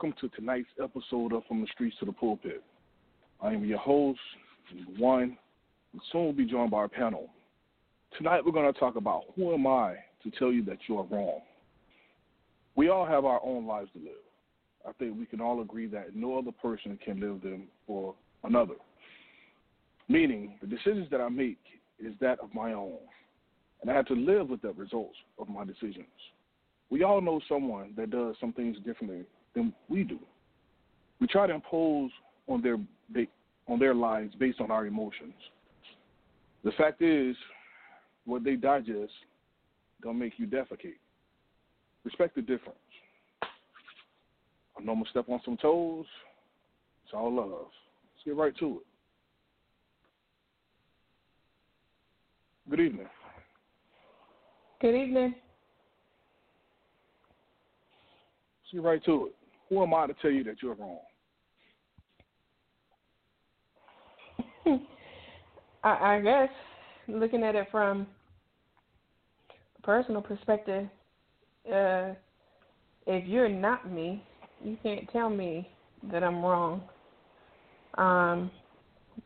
Welcome, to tonight's episode of From the Streets to the Pulpit. I am your host, number one, and soon will be joined by our panel. Tonight we're going to talk about who am I to tell you that you are wrong. We all have our own lives to live. I think we can all agree that no other person can live them for another. Meaning, the decisions that I make is that of my own, and I have to live with the results of my decisions. We all know someone that does some things differently than we do. We try to impose on their on their lives based on our emotions. The fact is, what they digest don't make you defecate. Respect the difference. I know I'm gonna step on some toes. It's all love. Let's get right to it. Good evening. Good evening. Let's get right to it. Who am I to tell you that you're wrong? I, I guess looking at it from a personal perspective, uh, if you're not me, you can't tell me that I'm wrong. Um,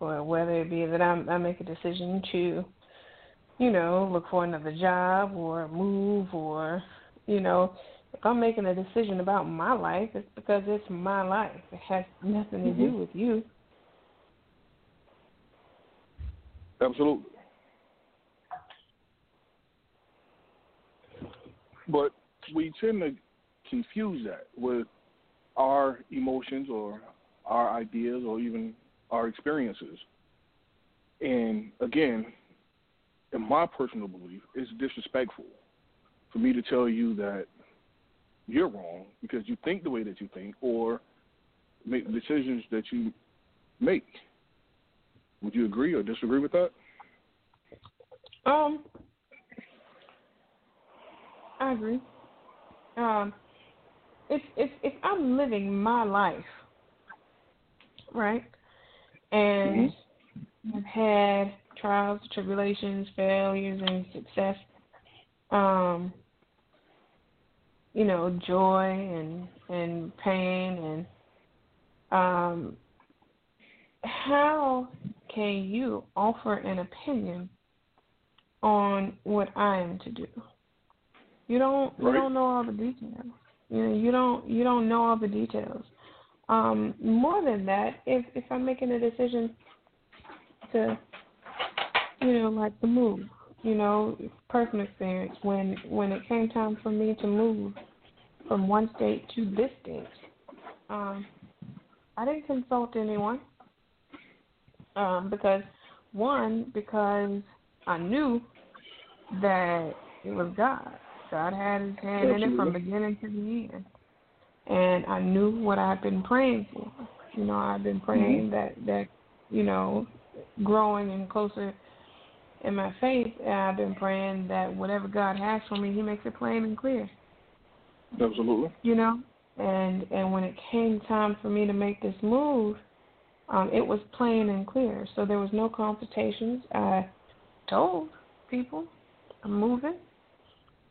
well, whether it be that I'm, I make a decision to, you know, look for another job or move or, you know, if I'm making a decision about my life, it's because it's my life. It has nothing to mm-hmm. do with you. Absolutely. But we tend to confuse that with our emotions or our ideas or even our experiences. And again, in my personal belief, it's disrespectful for me to tell you that you're wrong because you think the way that you think or make decisions that you make. Would you agree or disagree with that? Um, I agree. Um, if if if I'm living my life, right, and mm-hmm. I've had trials, tribulations, failures, and success, um, you know, joy and and pain and um, how can you offer an opinion on what I am to do? You don't right. you don't know all the details. You know, you don't you don't know all the details. Um, more than that, if if I'm making a decision to, you know, like the move, you know, personal experience when when it came time for me to move from one state to this state, um, I didn't consult anyone um, because one because I knew that it was God. God had his hand in it from beginning to the end. And I knew what I'd been praying for. You know, I've been praying mm-hmm. that that, you know, growing and closer in my faith, and I've been praying that whatever God has for me, He makes it plain and clear. Absolutely. You know, and and when it came time for me to make this move, um, it was plain and clear. So there was no consultations. I told people I'm moving,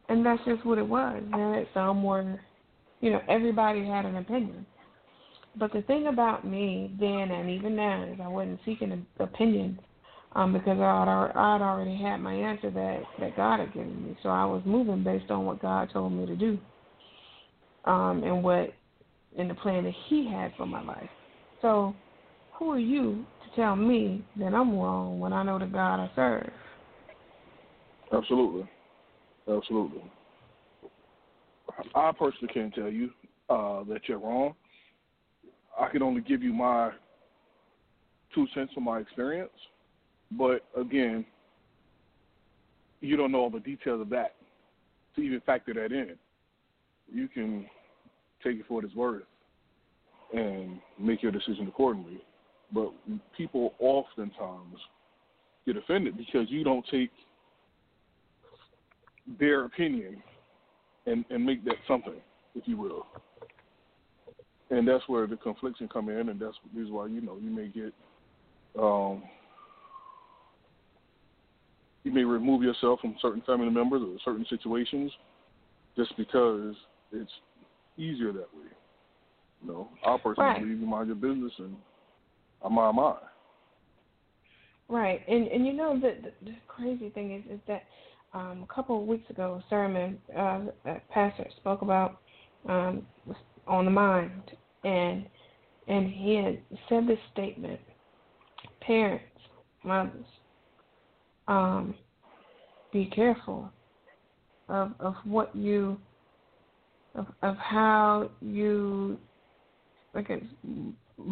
and that's just what it was. And some were, you know, everybody had an opinion. But the thing about me then and even now is I wasn't seeking opinions um, because I'd, I'd already had my answer that, that God had given me. So I was moving based on what God told me to do um, and what in the plan that He had for my life. So who are you to tell me that I'm wrong when I know the God I serve? Absolutely. Absolutely. I personally can't tell you uh, that you're wrong. I can only give you my two cents from my experience. But again, you don't know all the details of that to even factor that in. You can take it for what it's worth and make your decision accordingly. But people oftentimes get offended because you don't take – their opinion and, and make that something, if you will. And that's where the confliction come in, and that's is why you know you may get, um, you may remove yourself from certain family members or certain situations, just because it's easier that way. You know, I personally right. believe you mind your business and I mind mine. Right, and and you know the, the, the crazy thing is is that um, a couple of weeks ago, a sermon uh, a pastor spoke about um, on the mind, and and he had said this statement: parents, mothers, um, be careful of of what you of of how you guess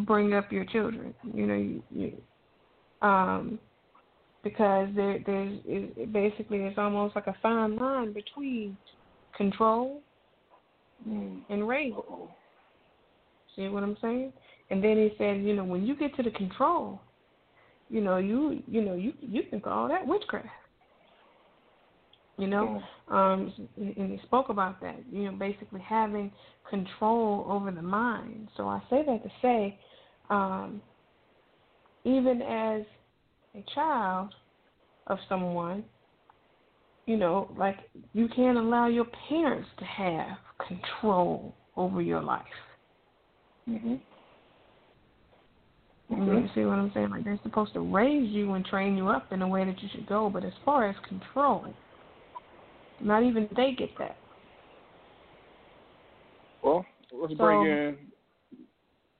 bring up your children. You know, you, you um, because there there's it, basically it's almost like a fine line between control mm. and. Uh-oh. See what I'm saying? And then he said, you know, when you get to the control, you know, you you know you you can call that witchcraft. You know, um, and he spoke about that. You know, basically having control over the mind. So I say that to say, um, even as a child of someone, you know, like you can't allow your parents to have control over your life. Mhm. Okay. You see what I'm saying? Like they're supposed to raise you and train you up in a way that you should go, but as far as control, not even they get that. Well, let's so, bring in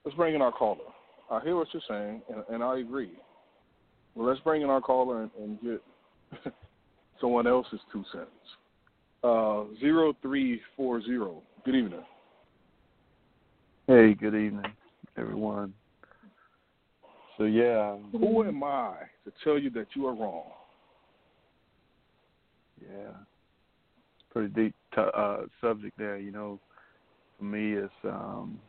let's bring in our caller. I hear what you're saying, and, and I agree. Well, let's bring in our caller and, and get someone else's two cents. Uh, zero three four zero. Good evening. Hey, good evening, everyone. So yeah, who am I to tell you that you are wrong? Yeah, pretty deep t- uh, subject there. You know, for me, it's um,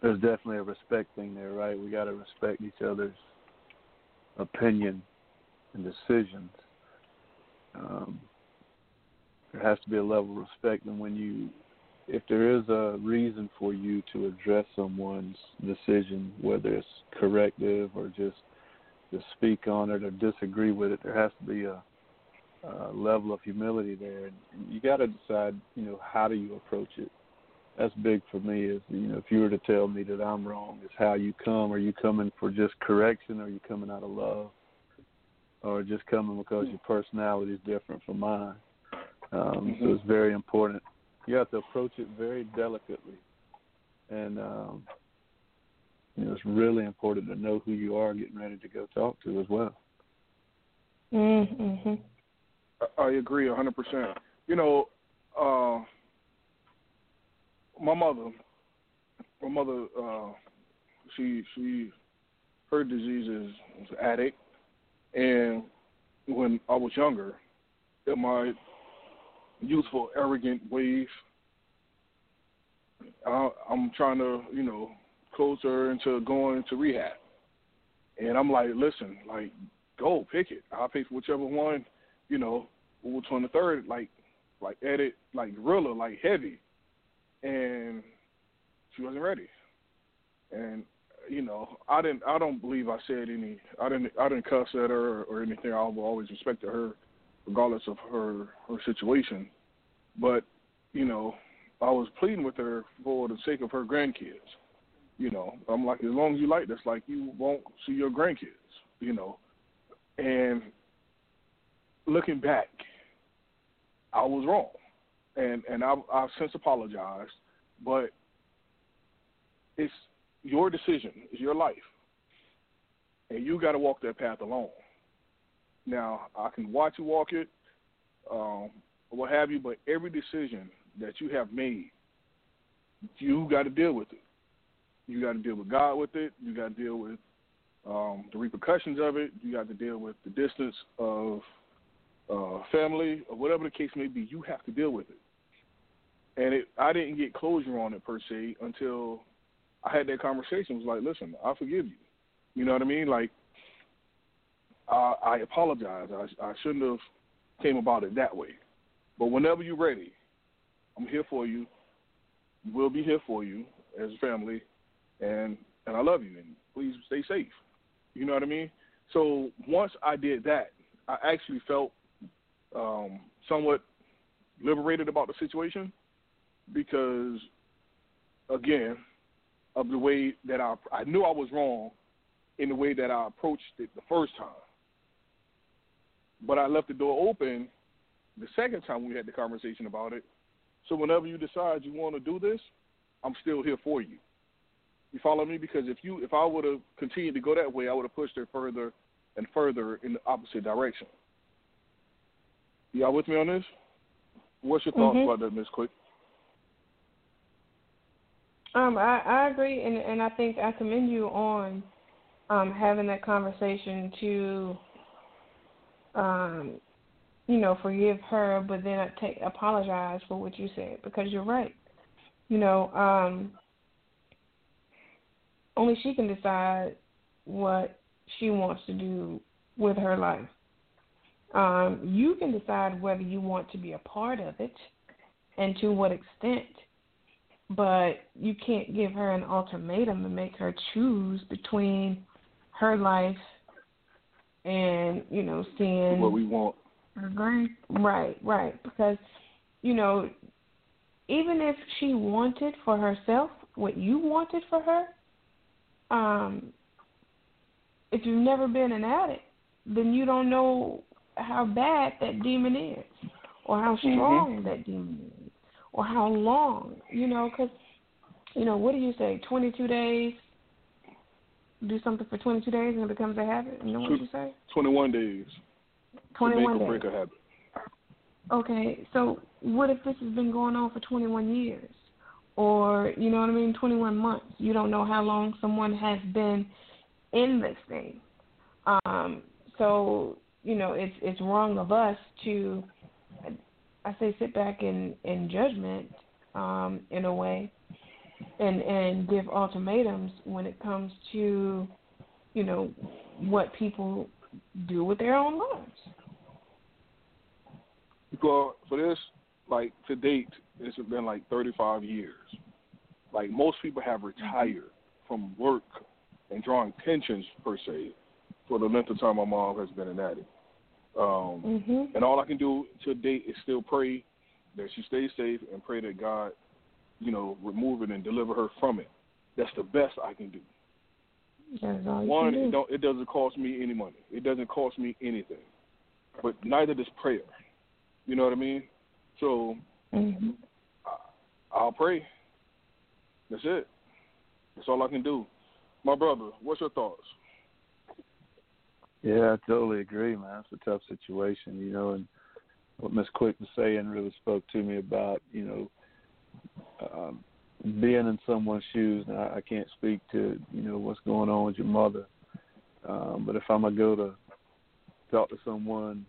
there's definitely a respect thing there, right? We got to respect each other's opinion and decisions. Um, there has to be a level of respect, and when you, if there is a reason for you to address someone's decision, whether it's corrective or just to speak on it or disagree with it, there has to be a, a level of humility there, and you got to decide, you know, how do you approach it? That's big for me is you know if you were to tell me that I'm wrong is how you come. Are you coming for just correction? Or are you coming out of love? Or just coming because your personality is different from mine? Um mm-hmm. so it's very important you have to approach it very delicately. And um you know it's really important to know who you are getting ready to go talk to as well. Mhm I agree a hundred percent. You know uh my mother, my mother, uh, she she her disease is, is addict, and when I was younger, in my youthful, arrogant ways, I, I'm trying to you know coach her into going to rehab, and I'm like, listen, like go pick it. I'll pay for whichever one, you know, which one the third, like like edit, like gorilla, like heavy and she wasn't ready. And you know, I didn't. I don't believe I said any. I didn't. I didn't cuss at her or anything. I will always respected her, regardless of her her situation. But you know, I was pleading with her for the sake of her grandkids. You know, I'm like, as long as you like this, like you won't see your grandkids. You know, and looking back, I was wrong and and I've, I've since apologized, but it's your decision, it's your life, and you got to walk that path alone. Now I can watch you walk it, um, what have you, but every decision that you have made, you got to deal with it. You got to deal with God with it. You got to deal with um, the repercussions of it. You got to deal with the distance of uh, family or whatever the case may be. You have to deal with it and it I didn't get closure on it per se until I had that conversation. It was like, listen, I forgive you. You know what I mean? Like, I, I apologize. I, I shouldn't have came about it that way. But whenever you're ready, I'm here for you. We'll be here for you as a family, and and I love you. And please stay safe. You know what I mean? So once I did that, I actually felt um, somewhat liberated about the situation because, again, of the way that I I knew I was wrong in the way that I approached it the first time. But I left the door open the second time we had the conversation about it. So whenever you decide you want to do this, I'm still here for you. You follow me? Because if you if I would have continued to go that way, I would have pushed her further and further in the opposite direction. Y'all with me on this? What's your thoughts mm-hmm. about that, Miss Quick? Um, I, I agree, and and I think I commend you on um, having that conversation to, um, you know, forgive her, but then I take apologize for what you said because you're right. You know, um, only she can decide what she wants to do with her life. Um, you can decide whether you want to be a part of it and to what extent, but you can't give her an ultimatum and make her choose between her life and you know seeing what we want. Right, right, right. Because you know, even if she wanted for herself what you wanted for her, um, if you've never been an addict, then you don't know how bad that demon is, or how mm-hmm. strong mm-hmm. that demon is, or how long. You know, because you know what do you say? Twenty-two days. Do something for 22 days and it becomes a habit. You know what you say? 21 days. 21 days. break habit. Okay, so what if this has been going on for 21 years? Or, you know what I mean, 21 months. You don't know how long someone has been in this thing. Um, so you know it's it's wrong of us to I say sit back in in judgment um, in a way and and give ultimatums when it comes to you know what people do with their own lives. Well, for this, like to date, it's been like 35 years. Like most people have retired from work and drawing pensions per se for the length of time my mom has been an addict. Um, mm-hmm. And all I can do to date is still pray that she stays safe and pray that God, you know, remove it and deliver her from it. That's the best I can do. One, do. it don't it doesn't cost me any money. It doesn't cost me anything. But neither does prayer. You know what I mean? So mm-hmm. I, I'll pray. That's it. That's all I can do. My brother, what's your thoughts? Yeah, I totally agree, man. It's a tough situation, you know, and what Miss Quick was saying really spoke to me about, you know, um, being in someone's shoes. Now, I can't speak to, you know, what's going on with your mother, um, but if I'm gonna go to talk to someone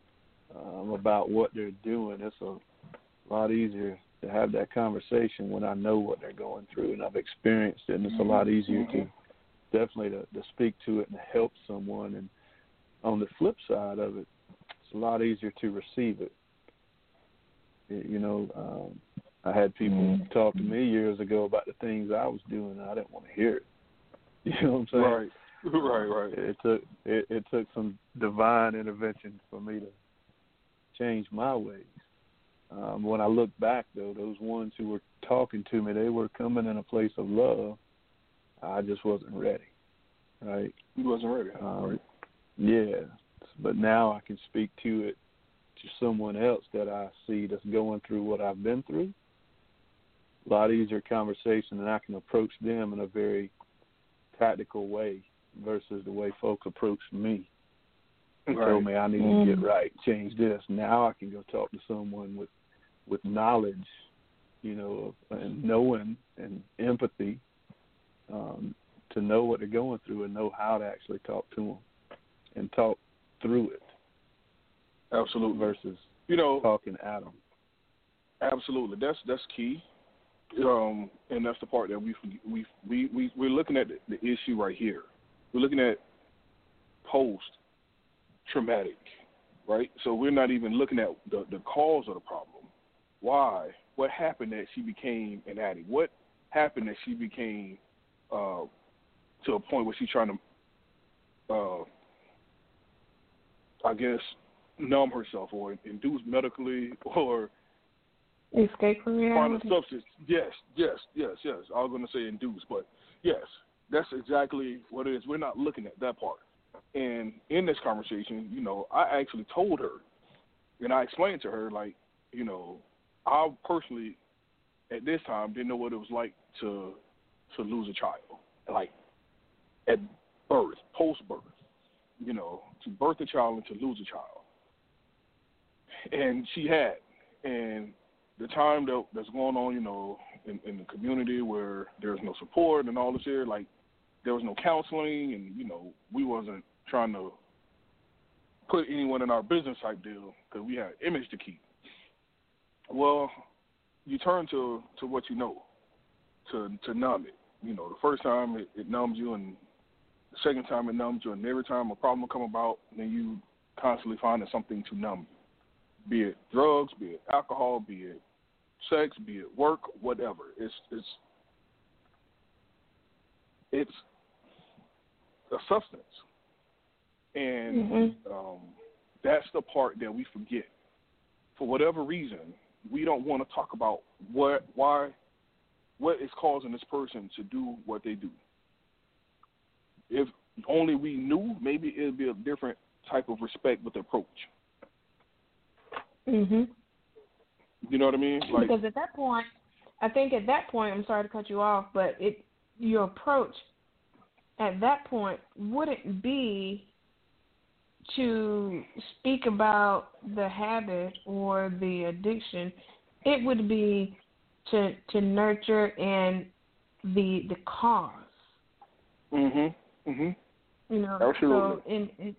um, about what they're doing, it's a lot easier to have that conversation when I know what they're going through and I've experienced it, and it's a lot easier to definitely to, to speak to it and help someone and on the flip side of it, it's a lot easier to receive it. You know, um, I had people mm-hmm. talk to me years ago about the things I was doing, and I didn't want to hear it. You know what I'm saying? Right, right, right. It took it, it took some divine intervention for me to change my ways. Um, when I look back, though, those ones who were talking to me, they were coming in a place of love. I just wasn't ready. Right? You wasn't ready. Um, yeah, but now I can speak to it to someone else that I see that's going through what I've been through. A lot easier conversation, and I can approach them in a very tactical way versus the way folks approach me and right. tell me I need mm. to get right, change this. Now I can go talk to someone with with knowledge, you know, and knowing and empathy um, to know what they're going through and know how to actually talk to them and talk through it. Absolutely. Versus you know talking at them. Absolutely, that's that's key. Um, and that's the part that we we we we we're looking at the, the issue right here. We're looking at post traumatic, right? So we're not even looking at the the cause of the problem. Why? What happened that she became an addict? What happened that she became uh, to a point where she's trying to uh, I guess, numb herself or induce medically or Escape from reality. Find a substance. Yes, yes, yes, yes. I was going to say induce, but yes, that's exactly what it is. We're not looking at that part. And in this conversation, you know, I actually told her, and I explained to her, like, you know, I personally, at this time, didn't know what it was like to to lose a child, like at birth, post birth, you know, to birth a child and to lose a child. And she had, and the time that that's going on, you know, in, in the community where there's no support and all this here, like there was no counseling, and you know, we wasn't trying to put anyone in our business type deal because we had image to keep. Well, you turn to to what you know to to numb it. You know, the first time it, it numbs you, and the second time it numbs you, and every time a problem come about, then you constantly finding something to numb. Be it drugs, be it alcohol, be it sex, be it work, whatever. It's it's it's a substance, and mm-hmm. um, that's the part that we forget. For whatever reason, we don't want to talk about what, why, what is causing this person to do what they do. If only we knew, maybe it'd be a different type of respect with the approach. Mhm. You know what I mean? Like, because at that point, I think at that point, I'm sorry to cut you off, but it your approach at that point wouldn't be to speak about the habit or the addiction. It would be to to nurture and the the cause. Mhm. Mhm. You know, Absolutely. so in, in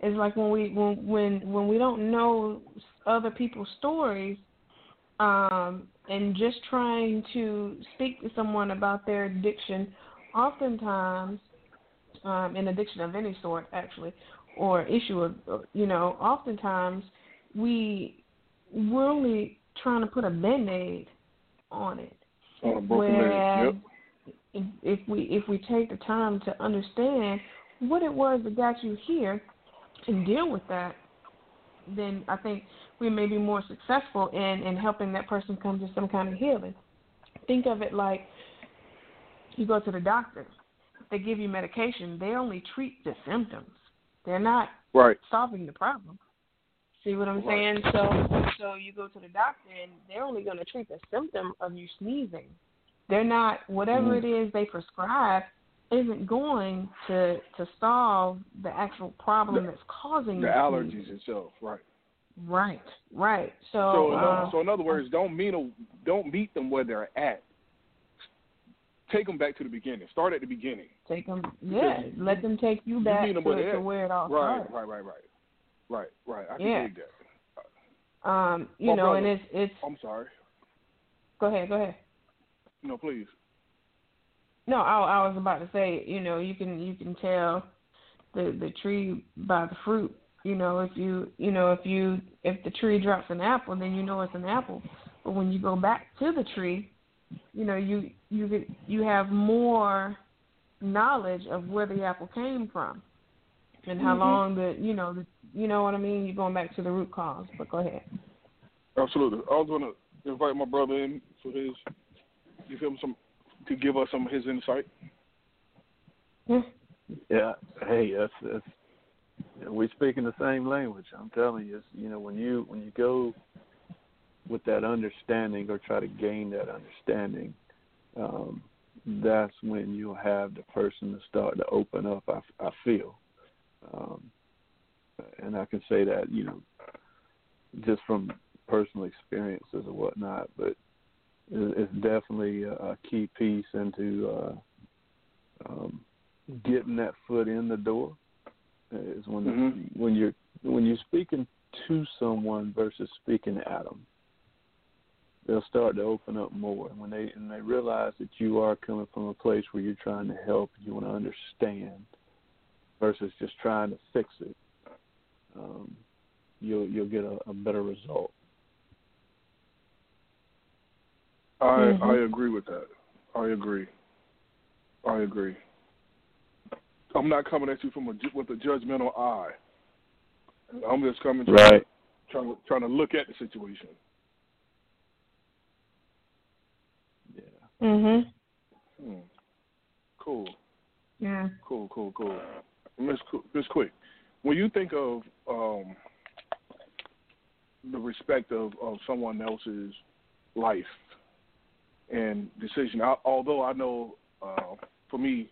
it's like when we when when when we don't know other people's stories, um, and just trying to speak to someone about their addiction, oftentimes, um, an addiction of any sort, actually, or issue of, you know, oftentimes we we're only trying to put a band aid on it. On a broken Whereas yep. if, if we if we take the time to understand what it was that got you here and deal with that, then I think we may be more successful in in helping that person come to some kind of healing. Think of it like you go to the doctor, they give you medication, they only treat the symptoms. They're not right. solving the problem. See what I'm right. saying? So so you go to the doctor and they're only going to treat the symptom of you sneezing. They're not whatever mm. it is they prescribe isn't going to to solve the actual problem the, that's causing the allergies itself, right? Right, right. So, so, uh, so in other words, don't meet a, don't meet them where they're at. Take them back to the beginning. Start at the beginning. Take them, yeah. Let them take you back you to, to where it all right, started. Right, right, right, right, right, right. I yeah. can dig that. Um, you My know, brother, and it's it's. I'm sorry. Go ahead, go ahead. No, please. No, I, I was about to say, you know, you can you can tell the the tree by the fruit. You know, if you you know if you if the tree drops an apple, then you know it's an apple. But when you go back to the tree, you know you you you have more knowledge of where the apple came from and how mm-hmm. long the you know the you know what I mean. You're going back to the root cause. But go ahead. Absolutely. I was going to invite my brother in for his. Give him some to give us some of his insight. Yeah. Yeah. Hey, that's that's we speak in the same language. I'm telling you, it's, you know, when you when you go with that understanding or try to gain that understanding, um, that's when you'll have the person to start to open up. I, I feel, um, and I can say that you know, just from personal experiences or whatnot. But it's definitely a key piece into uh, um, getting that foot in the door. Is when mm-hmm. when you're when you're speaking to someone versus speaking at them, they'll start to open up more. When they and they realize that you are coming from a place where you're trying to help, you want to understand, versus just trying to fix it, um, you'll you'll get a, a better result. I mm-hmm. I agree with that. I agree. I agree. I'm not coming at you from a with a judgmental eye. I'm just coming to right. trying to trying to look at the situation. Mhm. Hmm. Cool. Yeah. Cool, cool, cool. Miss Miss Quick, when you think of um, the respect of, of someone else's life and decision, I, although I know uh, for me,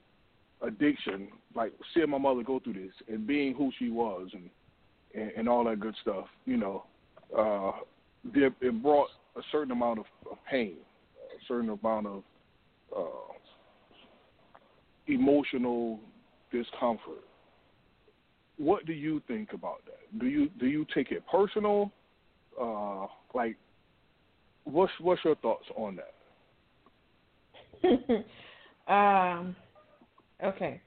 addiction, like seeing my mother go through this and being who she was and and, and all that good stuff, you know, uh, it, brought a certain amount of, of pain, certain amount of uh, emotional discomfort. What do you think about that? Do you do you take it personal? Uh, like, what's what's your thoughts on that? um. Okay.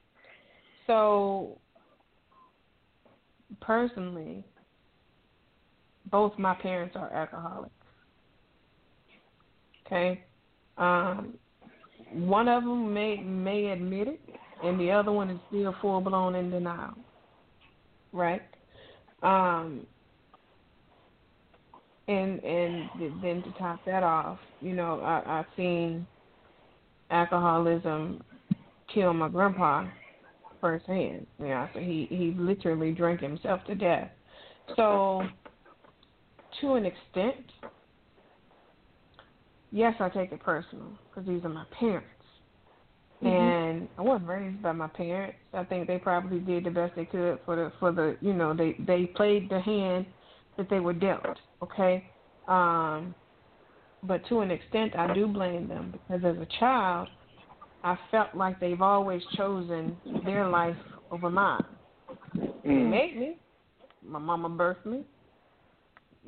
So personally, both my parents are alcoholics. Okay. Um, one of them may may admit it, and the other one is still full blown in denial. Right. Um, and and then to top that off, you know, I, I've seen alcoholism kill my grandpa firsthand. You know, so he he literally drank himself to death. So, to an extent, yes, I take it personal because these are my parents. Mm-hmm. And I wasn't raised by my parents. I think they probably did the best they could for the for the you know they they played the hand that they were dealt. Okay, um, but to an extent, I do blame them because as a child, I felt like they've always chosen their life over mine. Mm. They made me. My mama birthed me,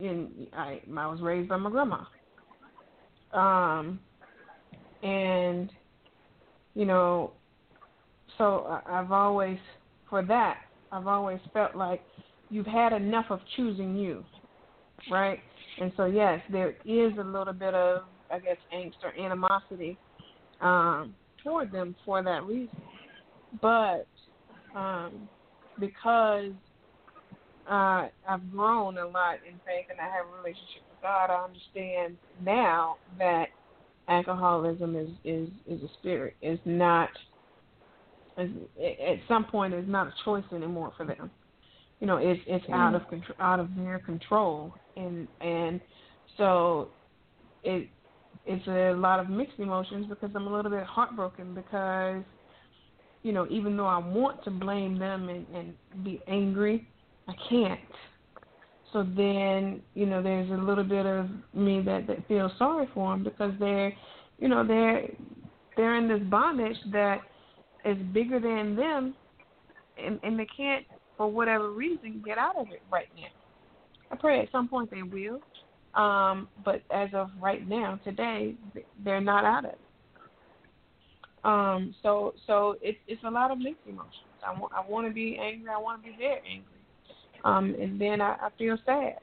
and I I was raised by my grandma. Um, and you know, so I've always for that I've always felt like you've had enough of choosing you, right? And so yes, there is a little bit of I guess angst or animosity um, toward them for that reason. But um, because uh, I've grown a lot in faith and I have a relationship God, I understand now that alcoholism is is is a spirit. It's not. It's, at some point, it's not a choice anymore for them. You know, it's it's mm. out of control, out of their control, and and so it it's a lot of mixed emotions because I'm a little bit heartbroken because, you know, even though I want to blame them and, and be angry, I can't. So then, you know, there's a little bit of me that that feels sorry for them because they're, you know, they're they're in this bondage that is bigger than them, and and they can't, for whatever reason, get out of it right now. I pray at some point they will, um, but as of right now, today, they're not out of it. Um, so so it's it's a lot of mixed emotions. I want I want to be angry. I want to be very angry. Um, and then I, I feel sad.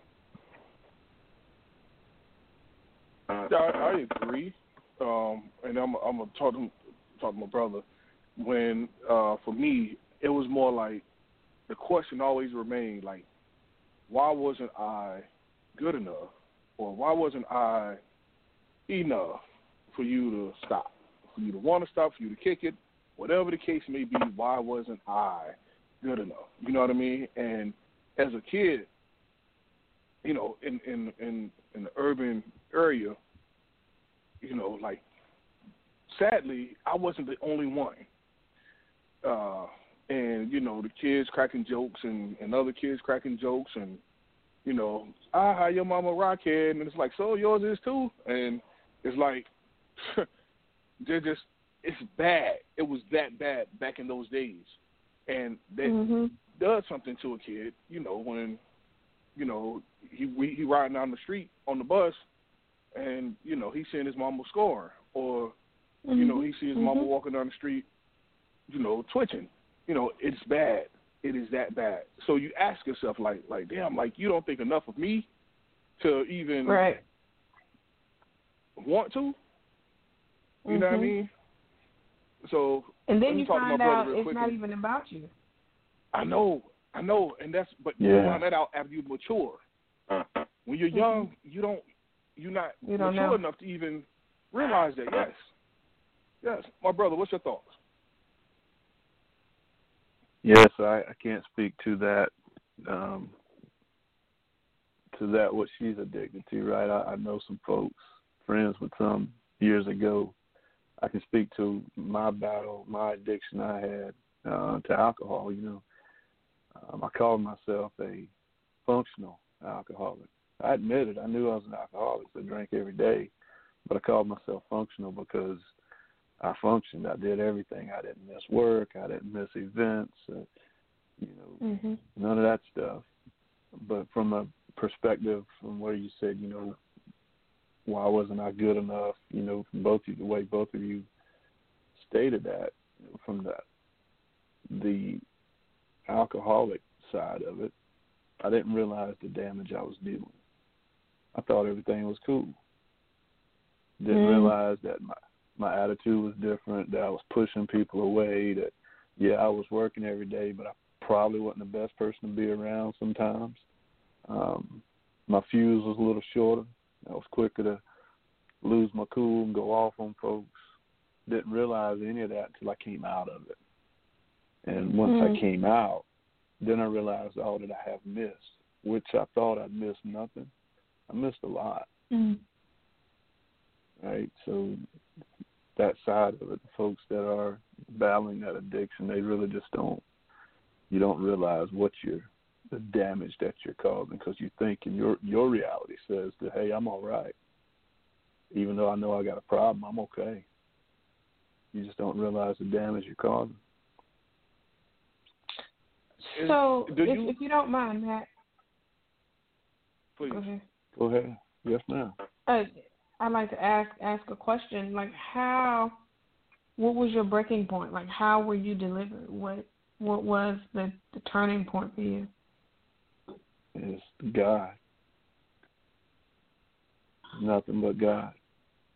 I, I agree. Um, and I'm I'm gonna talk to talk to my brother. When uh, for me, it was more like the question always remained like, why wasn't I good enough or why wasn't I enough for you to stop, for you to want to stop, for you to kick it, whatever the case may be, why wasn't I good enough? You know what I mean? And as a kid, you know, in in in in the urban area, you know, like sadly, I wasn't the only one. Uh, and you know, the kids cracking jokes and and other kids cracking jokes and you know, ah, how your mama rockhead, and it's like, so yours is too, and it's like, they're just, it's bad. It was that bad back in those days, and that mm-hmm. Does something to a kid, you know, when, you know, he we, he riding down the street on the bus, and you know he's seeing his mama score, or mm-hmm. you know he sees his mm-hmm. mama walking down the street, you know, twitching. You know, it's bad it is that bad. So you ask yourself, like, like, damn, like you don't think enough of me to even right. want to. You mm-hmm. know what I mm-hmm. mean? So and then you find out it's not even about you. I know, I know, and that's but yeah. you find that out after you mature. When you're young, mm-hmm. you don't, you're not you don't mature know. enough to even realize that. Yes, Yes, my brother. What's your thoughts? Yes, I, I can't speak to that. Um, to that, what she's addicted to, right? I, I know some folks, friends with some years ago. I can speak to my battle, my addiction I had uh, to alcohol. You know, um, I called myself a functional alcoholic. I admitted I knew I was an alcoholic. I drank every day, but I called myself functional because I functioned. I did everything. I didn't miss work. I didn't miss events. Uh, you know, mm-hmm. none of that stuff. But from a perspective, from where you said, you know, why wasn't I good enough? You know, from both you, the way both of you stated that, from the the alcoholic side of it, I didn't realize the damage I was doing. I thought everything was cool. Didn't mm. realize that my my attitude was different, that I was pushing people away, that yeah, I was working every day, but I probably wasn't the best person to be around sometimes. Um, my fuse was a little shorter. I was quicker to lose my cool and go off on folks. Didn't realize any of that until I came out of it. And once mm. I came out, then I realized all that I have missed, which I thought I'd missed nothing. I missed a lot. Mm. Right? So that side of it, the folks that are battling that addiction, they really just don't you don't realize what you're the damage that you're causing because you think in your your reality says that hey I'm all right even though I know I got a problem I'm okay you just don't realize the damage you're causing so if, you, if you don't mind Matt please go ahead, go ahead. yes ma'am uh, I'd like to ask ask a question like how what was your breaking point like how were you delivered what what was the, the turning point for you It's God. Nothing but God.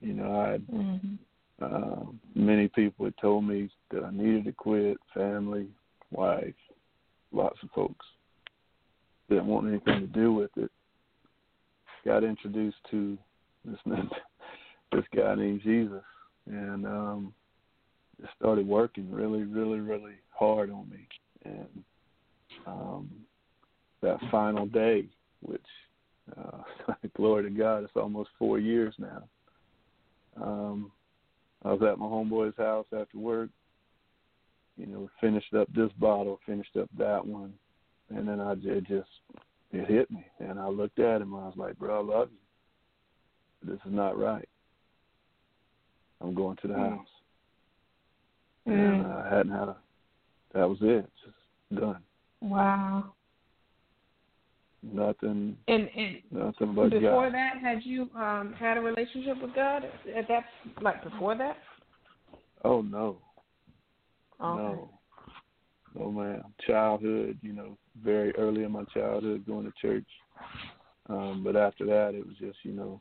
You know, I mm-hmm. uh, many people had told me that I needed to quit. Family, wife, lots of folks didn't want anything to do with it. Got introduced to this this guy named Jesus, and um, it started working really, really, really hard on me. And um, that final day, which uh, glory to God, it's almost four years now. Um, I was at my homeboy's house after work. You know, finished up this bottle, finished up that one, and then I it just it hit me, and I looked at him. And I was like, "Bro, I love you. This is not right. I'm going to the mm. house." And mm. I hadn't had a. That was it. Just done. Wow. Nothing. And, and nothing but before God. that, had you um had a relationship with God at that like before that? Oh no. Okay. No. No man. Childhood, you know, very early in my childhood going to church. Um, but after that it was just, you know,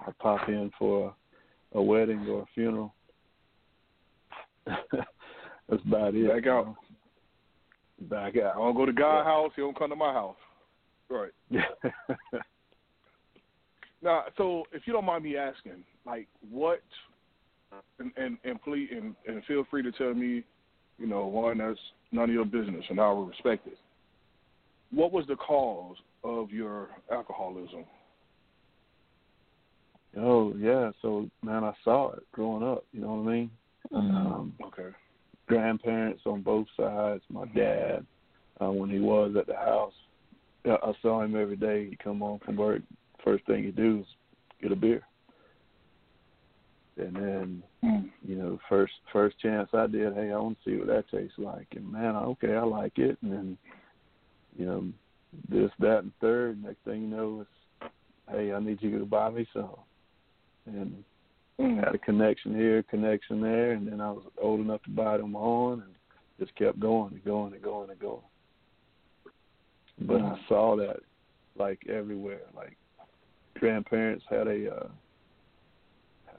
I pop in for a, a wedding or a funeral. That's about it. Back out. Back out. I don't go to God's yeah. house, he don't come to my house. Right. now, so if you don't mind me asking, like, what, and and, and please, and, and feel free to tell me, you know, one that's none of your business, and I will respect it. What was the cause of your alcoholism? Oh yeah, so man, I saw it growing up. You know what I mean? Mm-hmm. Um, okay. Grandparents on both sides. My dad, uh, when he was at the house, I saw him every day. He'd come home from work. First thing he'd do is get a beer. And then, mm. you know, first first chance I did, hey, I want to see what that tastes like. And man, okay, I like it. And then, you know, this, that, and third. Next thing you know, it's, hey, I need you to buy me some. And mm. had a connection here, connection there, and then I was old enough to buy them on and just kept going and going and going and going. But mm. I saw that like everywhere. Like grandparents had a uh,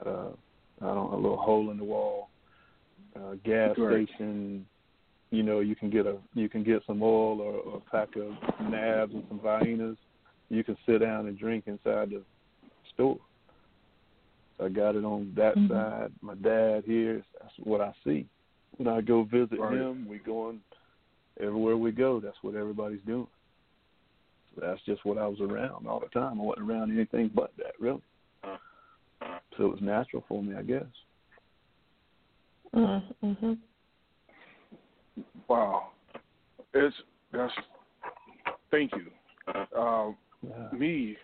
a I don't a little hole in the wall uh, gas right. station. You know, you can get a you can get some oil or, or a pack of nabs and some Viennas. You can sit down and drink inside the store. I got it on that mm-hmm. side. My dad here, that's what I see. When I go visit right. him, we going everywhere we go. That's what everybody's doing. So that's just what I was around all the time. I wasn't around anything but that, really. So it was natural for me, I guess. Mm-hmm. Wow, it's that's. Thank you. Um, yeah. Me,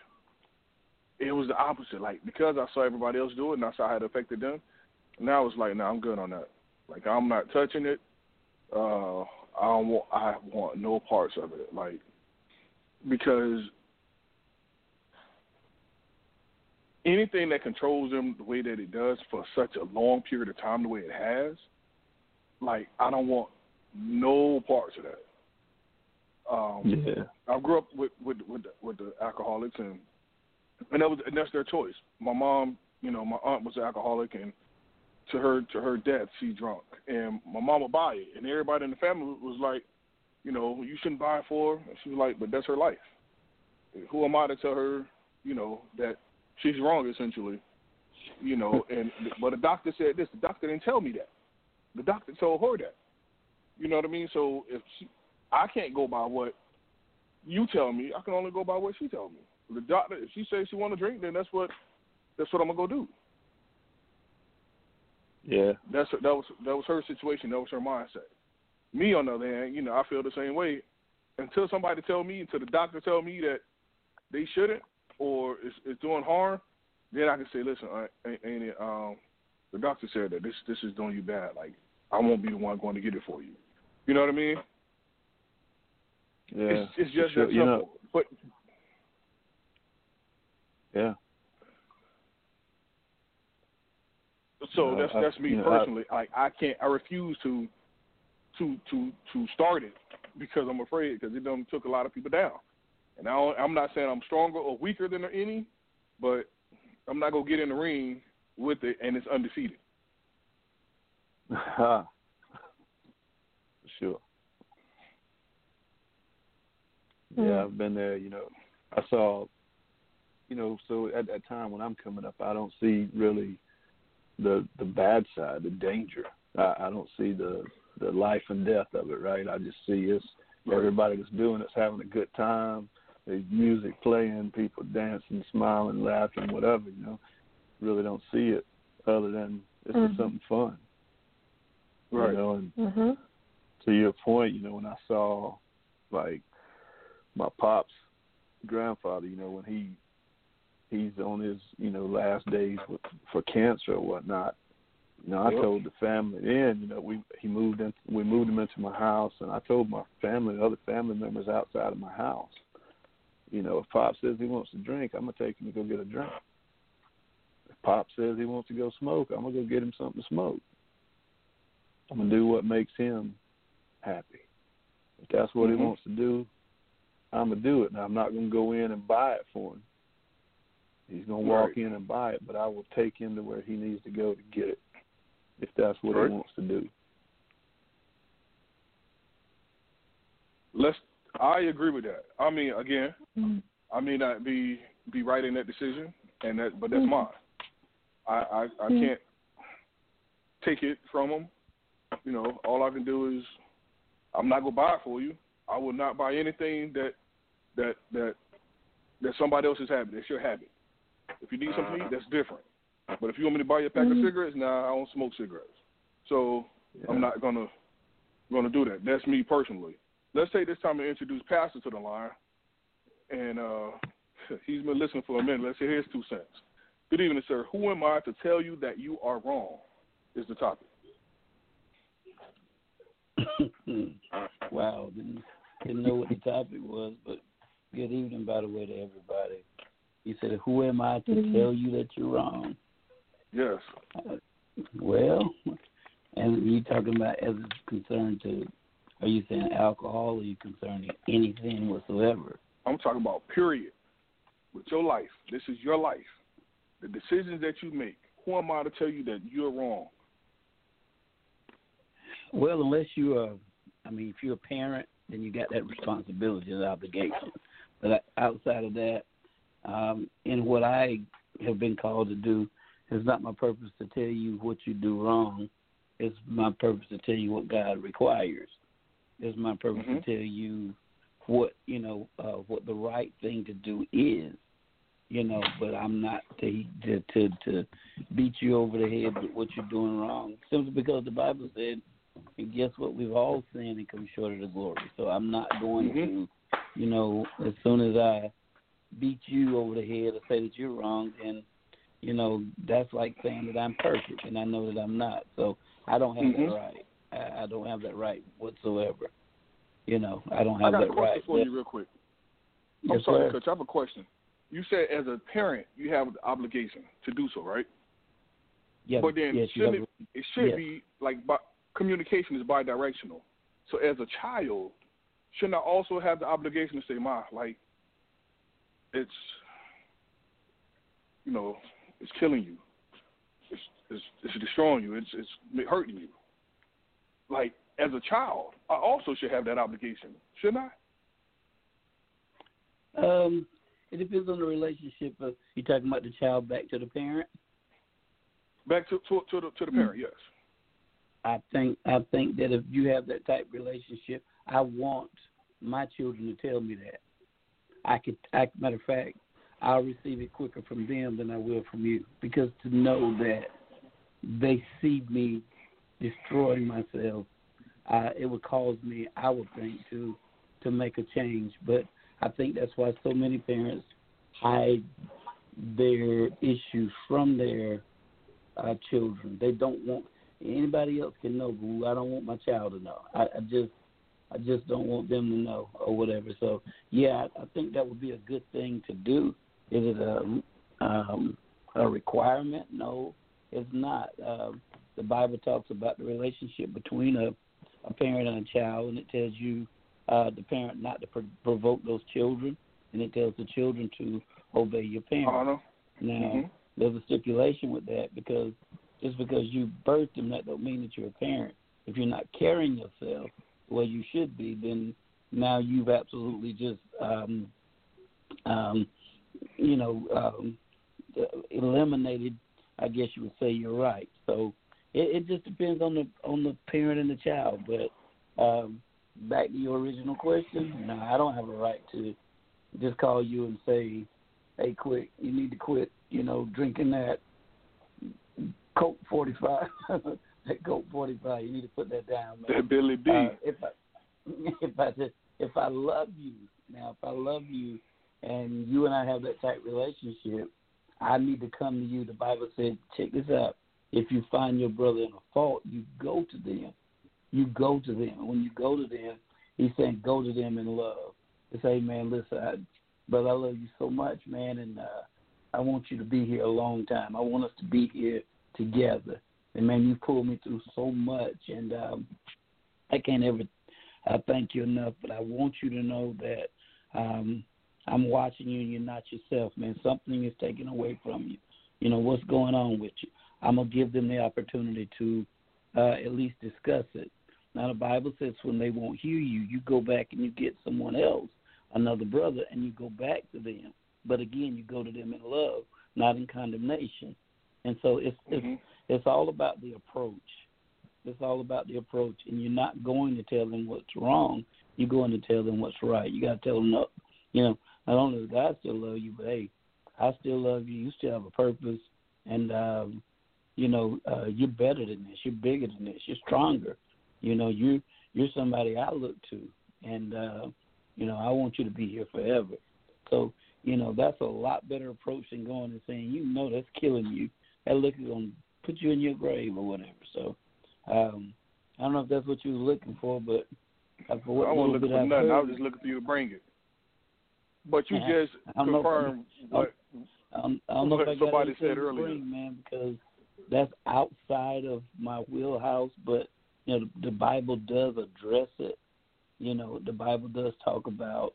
it was the opposite. Like because I saw everybody else do it, and I saw how it affected them. Now it's like, no, nah, I'm good on that. Like I'm not touching it. Uh, I don't want. I want no parts of it. Like because anything that controls them the way that it does for such a long period of time, the way it has, like I don't want no parts of that. Um, yeah. I grew up with with with the, with the alcoholics, and and that was and that's their choice. My mom, you know, my aunt was an alcoholic, and to her to her death, she drunk, and my mom would buy it, and everybody in the family was like, you know, you shouldn't buy it for her. And she was like, but that's her life. Who am I to tell her, you know, that she's wrong essentially, you know? and but the doctor said this. The doctor didn't tell me that. The doctor told her that. You know what I mean? So if she, I can't go by what you tell me, I can only go by what she tells me. The doctor, if she says she want to drink, then that's what that's what I'm gonna go do. Yeah, that's that was that was her situation. That was her mindset. Me on the other hand, you know, I feel the same way. Until somebody tell me, until the doctor tell me that they shouldn't or it's, it's doing harm, then I can say, listen, ain't, ain't it? Um, the doctor said that this this is doing you bad. Like I won't be the one going to get it for you. You know what I mean? Yeah, it's, it's just sure. that simple. You know, but yeah. So uh, that's that's me you know, personally. I, like I can't. I refuse to to to to start it because I'm afraid because it done took a lot of people down. And I I'm not saying I'm stronger or weaker than any, but I'm not gonna get in the ring with it and it's undefeated. For sure. Yeah, Mm. I've been there. You know, I saw. You know, so at that time when I'm coming up, I don't see really the the bad side, the danger. I, I don't see the the life and death of it, right? I just see it's everybody that's doing it's having a good time. There's music playing, people dancing, smiling, laughing, whatever. You know, really don't see it other than this mm-hmm. is something fun. Right. You know, and mm-hmm. to your point, you know, when I saw like my pop's grandfather, you know, when he he's on his you know last days with, for cancer or whatnot. You know, I yep. told the family then, you know, we he moved in we moved him into my house and I told my family other family members outside of my house, you know, if Pop says he wants to drink, I'm gonna take him to go get a drink. If Pop says he wants to go smoke, I'm gonna go get him something to smoke. I'm gonna do what makes him happy. If that's what mm-hmm. he wants to do, I'm gonna do it. Now I'm not gonna go in and buy it for him. He's gonna walk right. in and buy it, but I will take him to where he needs to go to get it, if that's what right. he wants to do. Let's. I agree with that. I mean, again, mm-hmm. I may not be be right in that decision, and that, but that's mm-hmm. mine. I I, I mm-hmm. can't take it from them. You know, all I can do is I'm not gonna buy it for you. I will not buy anything that that that that somebody else is having. That's your habit. If you need something to eat, that's different. But if you want me to buy you a pack mm-hmm. of cigarettes, nah, I don't smoke cigarettes. So yeah. I'm not gonna gonna do that. That's me personally. Let's say this time to introduce Pastor to the line, and uh, he's been listening for a minute. Let's hear his two cents. Good evening, sir. Who am I to tell you that you are wrong? Is the topic. wow, didn't didn't know what the topic was, but good evening, by the way, to everybody. He said, "Who am I to mm-hmm. tell you that you're wrong?" Yes. Uh, well, and you talking about as it's concerned to, are you saying alcohol? Are you concerning anything whatsoever? I'm talking about period. With your life, this is your life. The decisions that you make. Who am I to tell you that you're wrong? Well, unless you are, I mean, if you're a parent, then you got that responsibility and obligation. But outside of that, um, in what I have been called to do, it's not my purpose to tell you what you do wrong. It's my purpose to tell you what God requires. It's my purpose mm-hmm. to tell you what you know uh, what the right thing to do is. You know, but I'm not to to to, to beat you over the head with what you're doing wrong. Simply because the Bible said, and guess what? We've all sinned and come short of the glory. So I'm not going mm-hmm. to, you know, as soon as I beat you over the head or say that you're wrong, then you know that's like saying that I'm perfect, and I know that I'm not. So I don't have mm-hmm. that right. I, I don't have that right whatsoever. You know, I don't have I got that a question right. for you, real quick. I'm sorry, sir. Coach. I have a question. You said as a parent you have the obligation to do so, right? Yeah, but then yes, shouldn't have, it, it should yes. be like bi- communication is bi-directional. So as a child, shouldn't I also have the obligation to say, "Ma, like, it's, you know, it's killing you, it's it's, it's destroying you, it's it's hurting you." Like as a child, I also should have that obligation, shouldn't I? Um, it depends on the relationship. Of, you talking about the child back to the parent? Back to to, to the to the parent, yes. I think I think that if you have that type of relationship, I want my children to tell me that. I could, I, matter of fact, I'll receive it quicker from them than I will from you because to know that they see me destroying myself, uh, it would cause me, I would think, to to make a change. But I think that's why so many parents hide their issues from their uh, children. They don't want anybody else can know, but I don't want my child to know. I, I just I just don't want them to know or whatever. So yeah, I, I think that would be a good thing to do. Is it a um, a requirement? No, it's not. Um, the Bible talks about the relationship between a a parent and a child, and it tells you uh, the parent not to pro- provoke those children, and it tells the children to obey your parents. Now, mm-hmm. there's a stipulation with that because just because you birthed them, that don't mean that you're a parent. If you're not carrying yourself the way you should be, then now you've absolutely just, um, um, you know, um, eliminated. I guess you would say you're right. So it, it just depends on the on the parent and the child. But um, back to your original question, no, I don't have a right to just call you and say, "Hey, quit! You need to quit." You know, drinking that Colt 45. that Colt 45. You need to put that down, man. That Billy B. Uh, if I if I just, if I love you now, if I love you, and you and I have that type relationship, I need to come to you. The Bible said, check this out. If you find your brother in a fault, you go to them. You go to them. When you go to them, he's saying, go to them in love. To say, man, listen, I, brother, I love you so much, man, and uh, I want you to be here a long time. I want us to be here together. And man, you pulled me through so much, and um, I can't ever I thank you enough. But I want you to know that um, I'm watching you, and you're not yourself, man. Something is taken away from you. You know what's going on with you. I'm gonna give them the opportunity to uh, at least discuss it. Now the Bible says when they won't hear you, you go back and you get someone else, another brother, and you go back to them. But again, you go to them in love, not in condemnation. And so it's mm-hmm. it's it's all about the approach. It's all about the approach, and you're not going to tell them what's wrong. You're going to tell them what's right. You got to tell them, no, you know, not only does God still love you, but hey, I still love you. You still have a purpose, and um, you know, uh, you're better than this. You're bigger than this. You're stronger. You know, you you're somebody I look to, and uh, you know, I want you to be here forever. So, you know, that's a lot better approach than going and saying, you know, that's killing you. That look is gonna put you in your grave or whatever. So, um, I don't know if that's what you were looking for, but uh, for what I wasn't looking for I've nothing. Heard, I was just looking for you to bring it. But you just I don't know if confirmed what I don't, I don't know if I Somebody said earlier. bring, man, because that's outside of my wheelhouse. But you know, the, the Bible does address it. You know, the Bible does talk about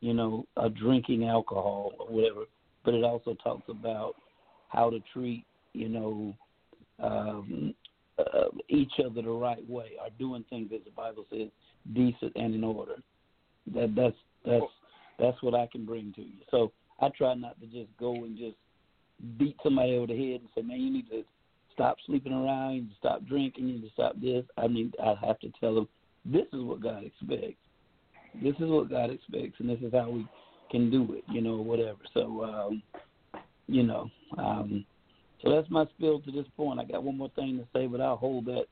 you know uh, drinking alcohol or whatever, but it also talks about how to treat you know um, uh, each other the right way, or doing things as the Bible says decent and in order. That that's that's that's what I can bring to you. So I try not to just go and just beat somebody over the head and say, "Man, you need to stop sleeping around, you need to stop drinking, you need to stop this." I mean, I have to tell them this is what God expects. This is what God expects, and this is how we can do it. You know, whatever. So, um, you know, um, so that's my spill to this point. I got one more thing to say, but I'll hold that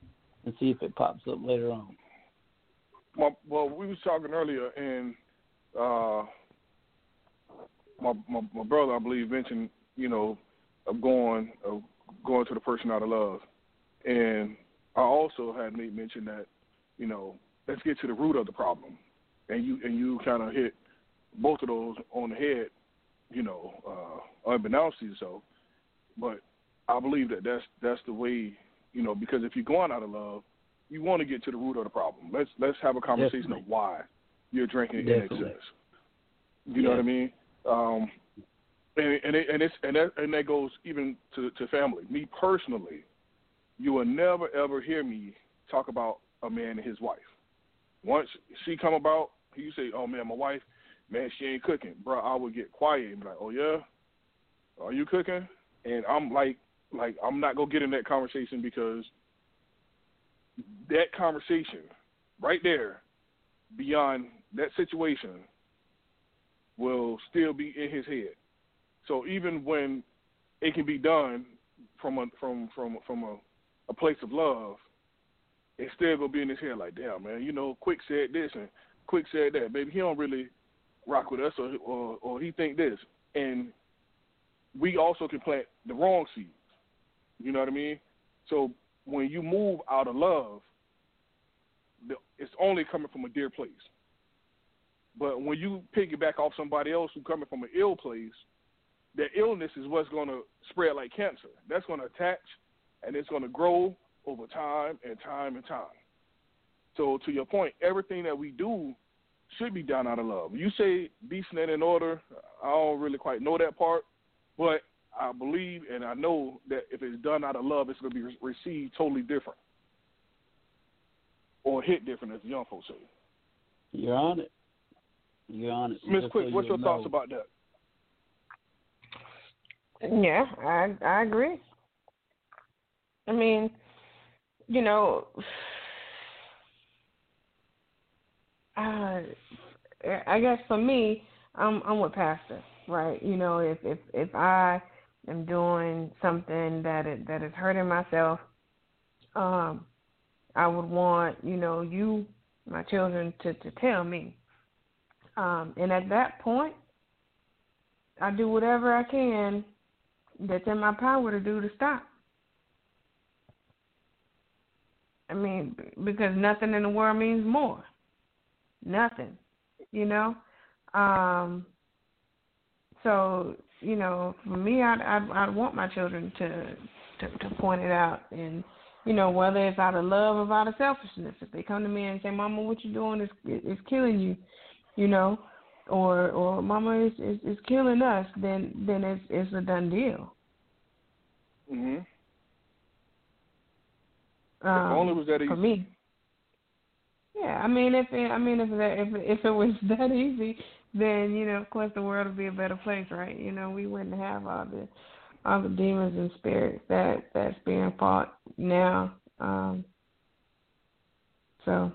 and see if it pops up later on. Well, well we was talking earlier, and uh, my, my my brother, I believe, mentioned you know of going of going to the person out of love, and I also had made mention that you know let's get to the root of the problem, and you and you kind of hit both of those on the head, you know, uh, unbeknownst to yourself. But I believe that that's that's the way, you know, because if you're going out of love, you want to get to the root of the problem. Let's let's have a conversation Definitely. of why you're drinking Definitely. in excess. You know what I mean? Um, and and it, and it's and that and that goes even to to family. Me personally, you will never ever hear me talk about a man and his wife. Once she come about, you say, "Oh man, my wife, man, she ain't cooking, bro." I would get quiet and be like, "Oh yeah, are you cooking?" And I'm like, like I'm not gonna get in that conversation because that conversation right there, beyond that situation, will still be in his head. So even when it can be done from a from from from a, a place of love, it's still gonna be in his head like, damn man, you know, quick said this and quick said that. Maybe he don't really rock with us or or, or he think this. And we also can plant the wrong seeds. You know what I mean? So when you move out of love, it's only coming from a dear place. But when you piggyback off somebody else who's coming from an ill place, that illness is what's going to spread like cancer. That's going to attach and it's going to grow over time and time and time. So to your point, everything that we do should be done out of love. You say decent and in order. I don't really quite know that part, but I believe and I know that if it's done out of love, it's going to be re- received totally different or hit different, as the young folks say. You're on it. You're on it. Miss Quick, so what's you'll your thoughts about that? Yeah, I I agree. I mean, you know, uh, I guess for me, I'm I'm with Pastor, right? You know, if if if I am doing something that it, that is hurting myself, um, I would want you know you, my children, to to tell me. Um, and at that point, I do whatever I can that's in my power to do to stop. I mean, because nothing in the world means more. Nothing, you know. Um, so you know, for me, I'd I'd, I'd want my children to, to to point it out, and you know, whether it's out of love or out of selfishness. If they come to me and say, "Mama, what you doing is is killing you," you know, or or "Mama is is, is killing us," then then it's it's a done deal. Mm-hmm. Um, if only was that easy. for me. Yeah, I mean, if it, I mean, if that, if if it was that easy, then you know, of course, the world would be a better place, right? You know, we wouldn't have all the all the demons and spirits that that's being fought now. Um, so,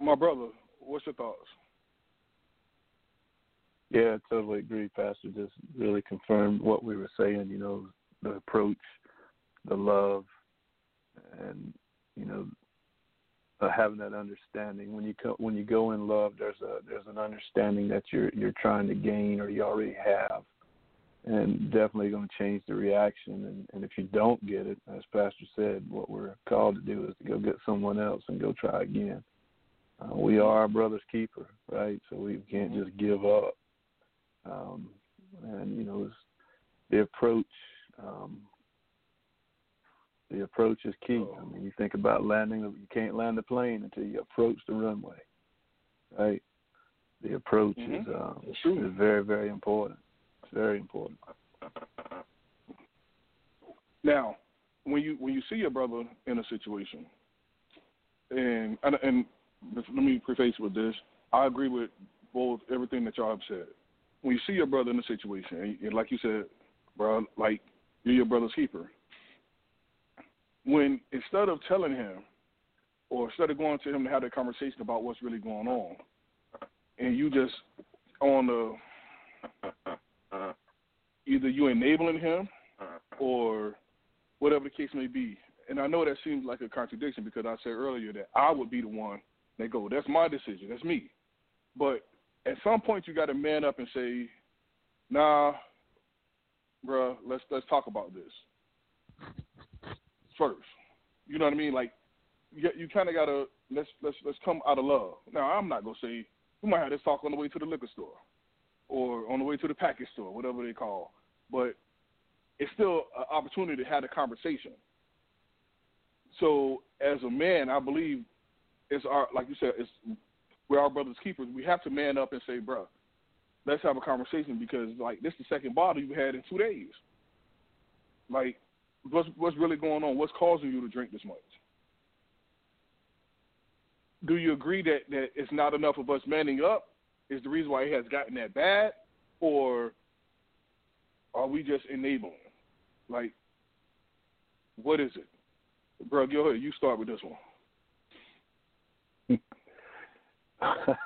My brother, what's your thoughts? Yeah, I totally agree, Pastor. Just really confirmed what we were saying, you know, the approach, the love, and, you know, uh, having that understanding. When you co- when you go in love, there's a there's an understanding that you're you're trying to gain or you already have, and definitely going to change the reaction. And, and if you don't get it, as Pastor said, what we're called to do is to go get someone else and go try again. Uh, we are our brother's keeper, right? So we can't just give up. Um, and you know, it's, the approach. Um, the approach is key. I mean, you think about landing. You can't land the plane until you approach the runway, right? The approach Mhm. is um, is very very important. Very important. Now, when you when you see your brother in a situation, and and, let me preface with this, I agree with both everything that y'all have said. when you see your brother in a situation, and like you said, bro, like you're your brother's keeper. When instead of telling him, or instead of going to him to have that conversation about what's really going on, and you just on the Uh, either you enabling him uh-huh. or whatever the case may be. And I know that seems like a contradiction because I said earlier that I would be the one that go, that's my decision, that's me. But at some point you got to man up and say, nah, bruh, let's let's talk about this first. You know what I mean? Like you, you kind of gotta let's let's let's come out of love. Now I'm not gonna say we might have this talk on the way to the liquor store or on the way to the package store, whatever they call. But it's still an opportunity to have a conversation. So as a man, I believe it's our like you said, it's we're our brothers keepers. We have to man up and say, bro, let's have a conversation because like this is the second bottle you've had in two days. Like, what's what's really going on? What's causing you to drink this much? Do you agree that that it's not enough of us manning up? Is the reason why it has gotten that bad, or are we just enabling? Like, what is it, bro? Go ahead. You start with this one.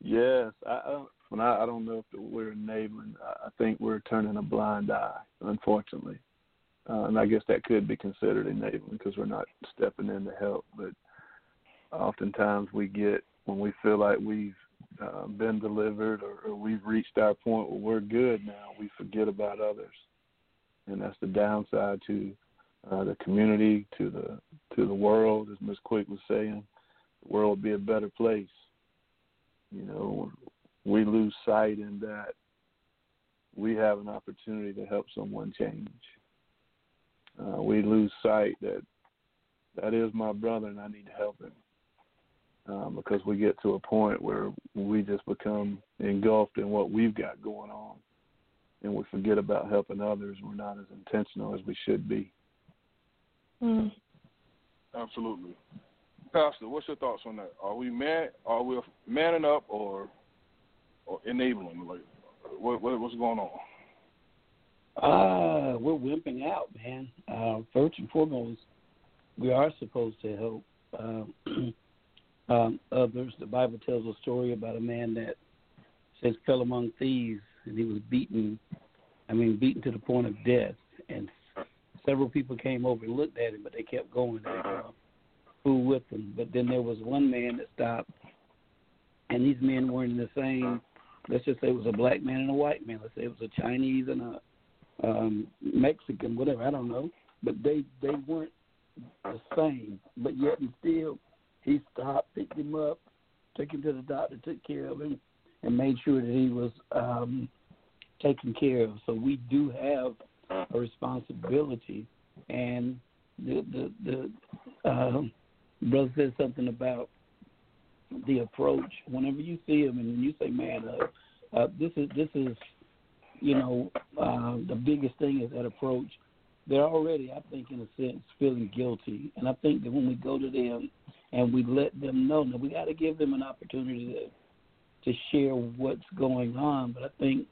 yes, I, when I, I don't know if we're enabling. I think we're turning a blind eye, unfortunately, uh, and I guess that could be considered enabling because we're not stepping in to help. But oftentimes we get when we feel like we've uh, been delivered or, or we've reached our point where we're good now, we forget about others, and that's the downside to uh, the community, to the to the world, as Ms. Quick was saying. The world would be a better place. You know, we lose sight in that we have an opportunity to help someone change. Uh, we lose sight that that is my brother and I need to help him um, because we get to a point where we just become engulfed in what we've got going on, and we forget about helping others. We're not as intentional as we should be. Mm. Absolutely, Pastor. What's your thoughts on that? Are we man? Are we manning up or or enabling? Like, what, what what's going on? Uh, we're wimping out, man. Uh, first and foremost, we are supposed to help. Uh, um, others. The Bible tells a story about a man that says fell among thieves and he was beaten. I mean, beaten to the point of death. And several people came over and looked at him, but they kept going. They uh, fool with him. But then there was one man that stopped, and these men weren't in the same. Let's just say it was a black man and a white man. Let's say it was a Chinese and a um, Mexican, whatever. I don't know. But they they weren't the same. But yet and still he stopped, picked him up, took him to the doctor, took care of him, and made sure that he was um, taken care of. So we do have a responsibility. And the the, the um, brother said something about the approach. Whenever you see him, and you say man up, uh, this is this is you know uh, the biggest thing is that approach. They're already, I think, in a sense, feeling guilty, and I think that when we go to them and we let them know. Now we got to give them an opportunity to to share what's going on. But I think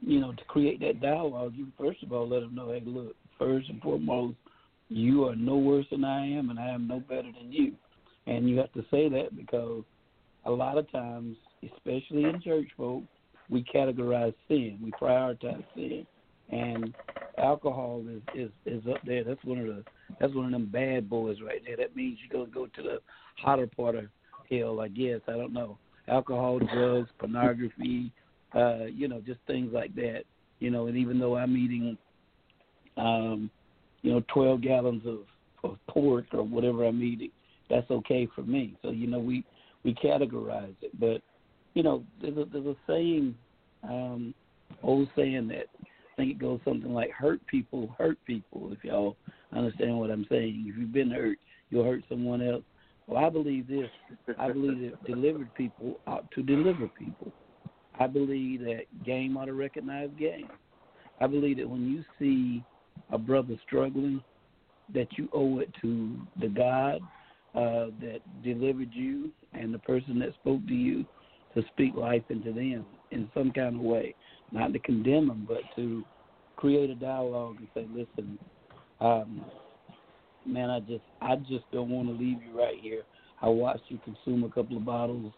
you know to create that dialogue, you first of all let them know, hey, look, first and foremost, you are no worse than I am, and I am no better than you. And you have to say that because a lot of times, especially in church folk, we categorize sin, we prioritize sin, and alcohol is is is up there. That's one of the that's one of them bad boys right there. That means you're gonna go to the hotter part of hell, I guess. I don't know. Alcohol, drugs, pornography, uh, you know, just things like that. You know, and even though I'm eating um, you know, twelve gallons of, of pork or whatever I'm eating, that's okay for me. So, you know, we we categorize it. But, you know, there's a there's a saying, um, old saying that think it goes something like hurt people hurt people, if y'all understand what I'm saying. If you've been hurt, you'll hurt someone else. Well, I believe this. I believe that delivered people ought to deliver people. I believe that game ought to recognize game. I believe that when you see a brother struggling, that you owe it to the God uh, that delivered you and the person that spoke to you to speak life into them in some kind of way, not to condemn them, but to create a dialogue and say, listen, um, man, I just I just don't want to leave you right here. I watched you consume a couple of bottles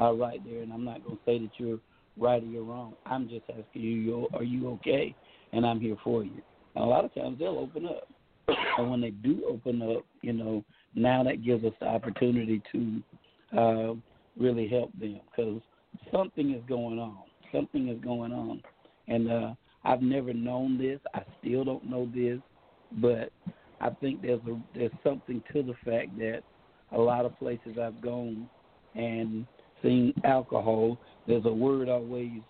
uh, right there, and I'm not going to say that you're right or you're wrong. I'm just asking you, are you okay? And I'm here for you. And a lot of times they'll open up, and when they do open up, you know, now that gives us the opportunity to uh, really help them because something is going on. Something is going on, and uh, I've never known this. I still don't know this, but I think there's a there's something to the fact that a lot of places I've gone and seen alcohol, there's a word always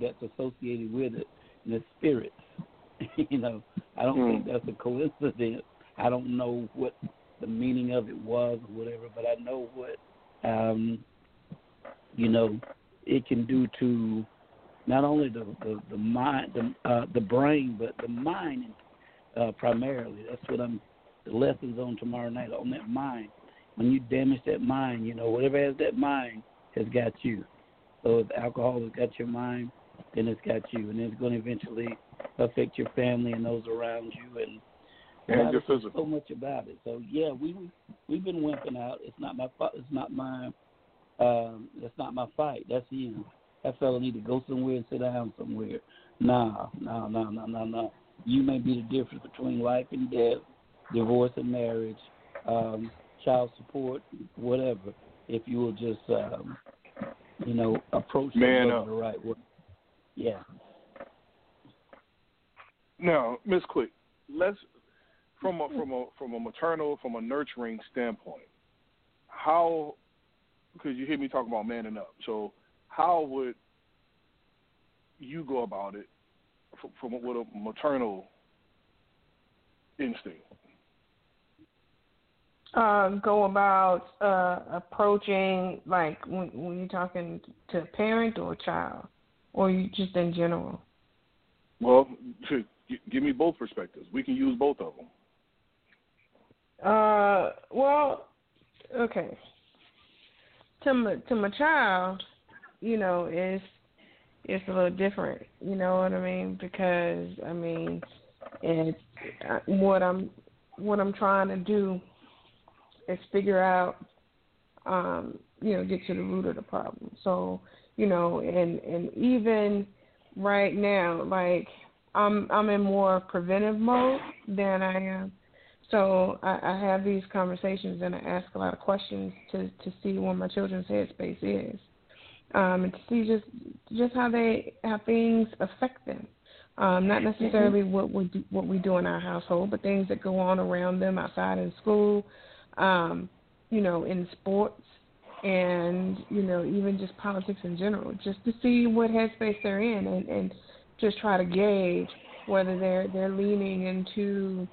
that's associated with it, and it's spirits. you know, I don't mm. think that's a coincidence. I don't know what the meaning of it was or whatever, but I know what um you know it can do to not only the the, the mind the uh the brain but the mind uh primarily. That's what I'm the lessons on tomorrow night on that mind. When you damage that mind, you know, whatever has that mind has got you. So if alcohol has got your mind, then it's got you, and it's going to eventually affect your family and those around you, and and your physical. So much about it. So yeah, we we've been wimping out. It's not my it's not my um, that's not my fight. That's him. That fella need to go somewhere and sit down somewhere. Nah, no, no, no, no, no. You may be the difference between life and death, divorce and marriage, um, child support, whatever. If you will just, um, you know, approach Man the right way. Yeah. Now, Miss Quick, let's from a from a from a maternal from a nurturing standpoint, how because you hear me talk about manning up. So how would you go about it from, from with a maternal instinct? Uh, go about uh, approaching like when, when you're talking to a parent or a child, or you just in general? Well, to, give me both perspectives. We can use both of them. Uh, well, okay. To my to my child, you know, it's it's a little different. You know what I mean? Because I mean, it's uh, what I'm what I'm trying to do is figure out, um, you know, get to the root of the problem. So, you know, and and even right now, like I'm I'm in more preventive mode than I am so I, I have these conversations and I ask a lot of questions to to see where my children's headspace is, um, and to see just just how they how things affect them. Um, not necessarily mm-hmm. what we do, what we do in our household, but things that go on around them outside in school, um, you know, in sports, and you know even just politics in general, just to see what headspace they're in, and, and just try to gauge whether they're they're leaning into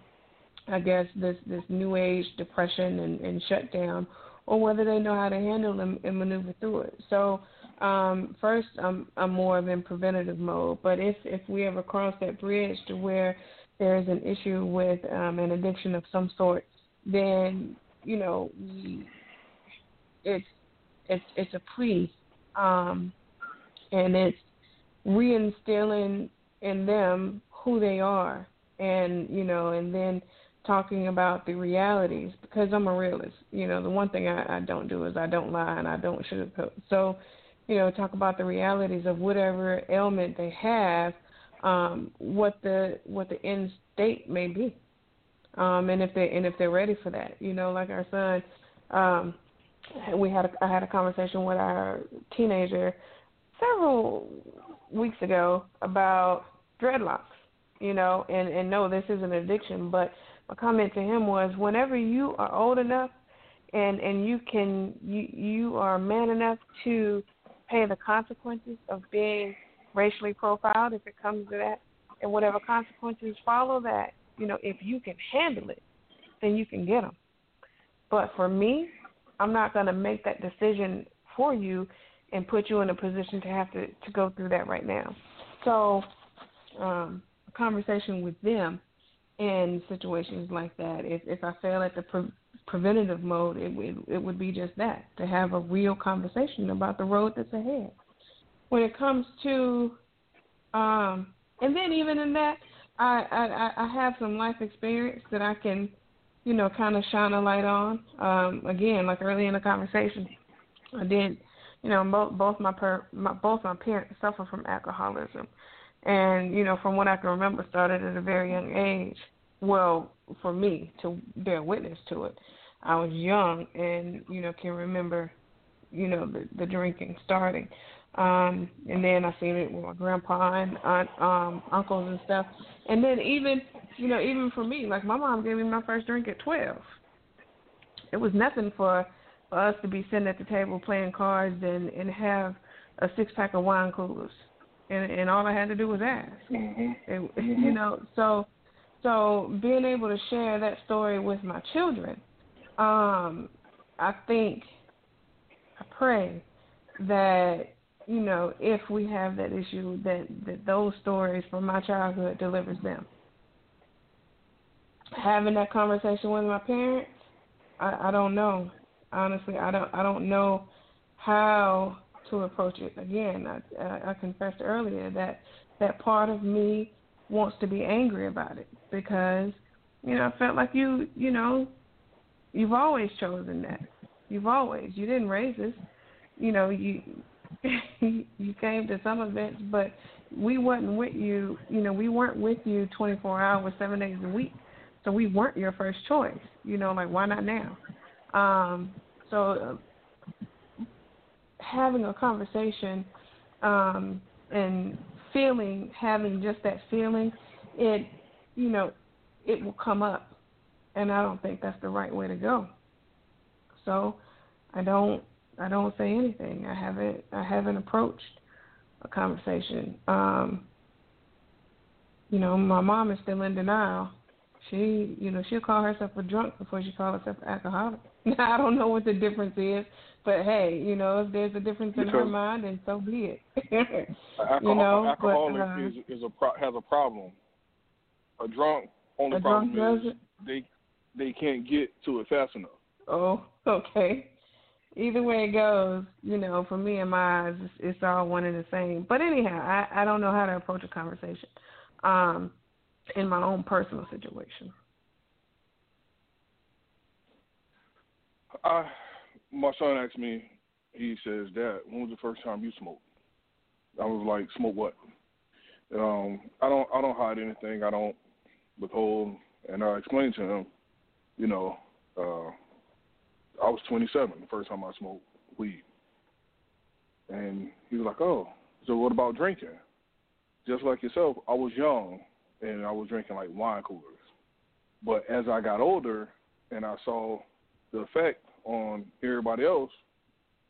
I guess this this new age depression and, and shutdown, or whether they know how to handle them and maneuver through it. So um, first, I'm I'm more of in preventative mode. But if if we ever cross that bridge to where there is an issue with um, an addiction of some sort, then you know it's it's it's a plea, um, and it's reinstilling in them who they are, and you know, and then talking about the realities because I'm a realist. You know, the one thing I, I don't do is I don't lie and I don't sugarcoat. So, you know, talk about the realities of whatever ailment they have, um, what the what the end state may be, um, and if they and if they're ready for that. You know, like our son, um, we had a, I had a conversation with our teenager several weeks ago about dreadlocks. You know, and and no, this is an addiction, but my comment to him was whenever you are old enough and and you can you you are man enough to pay the consequences of being racially profiled if it comes to that and whatever consequences follow that you know if you can handle it then you can get them but for me i'm not going to make that decision for you and put you in a position to have to to go through that right now. So um a conversation with them in situations like that. If if I fail at the pre- preventative mode, it would it would be just that to have a real conversation about the road that's ahead. When it comes to, um, and then even in that, I I, I have some life experience that I can, you know, kind of shine a light on. Um, again, like early in the conversation, I did, you know, both both my, per, my both my parents suffer from alcoholism, and you know, from what I can remember, started at a very young age. Well, for me to bear witness to it, I was young and you know can remember, you know, the, the drinking starting. Um, and then I seen it with my grandpa and aunt, um, uncles and stuff. And then even, you know, even for me, like my mom gave me my first drink at twelve. It was nothing for for us to be sitting at the table playing cards and and have a six pack of wine coolers, and and all I had to do was ask. Mm-hmm. It, mm-hmm. You know, so so being able to share that story with my children, um, I think, I pray that you know if we have that issue, that that those stories from my childhood delivers them. Having that conversation with my parents, I, I don't know honestly, I don't I don't know how to approach it. Again, I, I, I confessed earlier that that part of me wants to be angry about it because you know I felt like you you know you've always chosen that. You've always you didn't raise us. You know you you came to some events, but we wasn't with you. You know we weren't with you 24 hours, seven days a week. So we weren't your first choice. You know, like why not now? Um, so uh, having a conversation um, and feeling, having just that feeling, it, you know, it will come up, and I don't think that's the right way to go. So I don't, I don't say anything. I haven't, I haven't approached a conversation. Um, you know, my mom is still in denial. She, you know, she'll call herself a drunk before she calls herself an alcoholic. I don't know what the difference is, but hey, you know, if there's a difference in her mind, then so be it. you know, alcoholic but, uh, is is a pro- has a problem. A drunk only a problem drunk is they they can't get to it fast enough. Oh, okay. Either way it goes, you know, for me and my eyes, it's, it's all one and the same. But anyhow, I I don't know how to approach a conversation, um, in my own personal situation. I, my son asked me. He says, "Dad, when was the first time you smoked?" I was like, "Smoke what?" Um, I don't, I don't hide anything. I don't withhold. And I explained to him, you know, uh, I was 27 the first time I smoked weed, and he was like, "Oh, so what about drinking?" Just like yourself, I was young and I was drinking like wine coolers. But as I got older and I saw the effect on everybody else,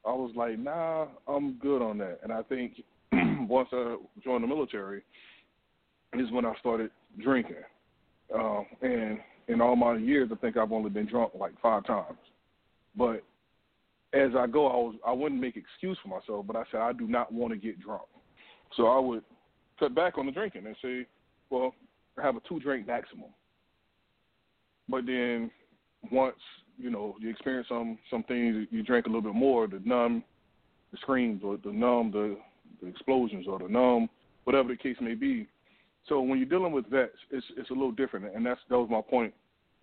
I was like, nah, I'm good on that. And I think once I joined the military is when I started drinking. Um, and in all my years, I think I've only been drunk like five times. But as I go, I was I wouldn't make excuse for myself, but I said I do not want to get drunk. So I would cut back on the drinking and say, well, have a two drink maximum. But then once you know you experience some some things, you drink a little bit more The numb the screams or to numb the, the explosions or the numb whatever the case may be. So when you're dealing with vets, it's it's a little different, and that's that was my point.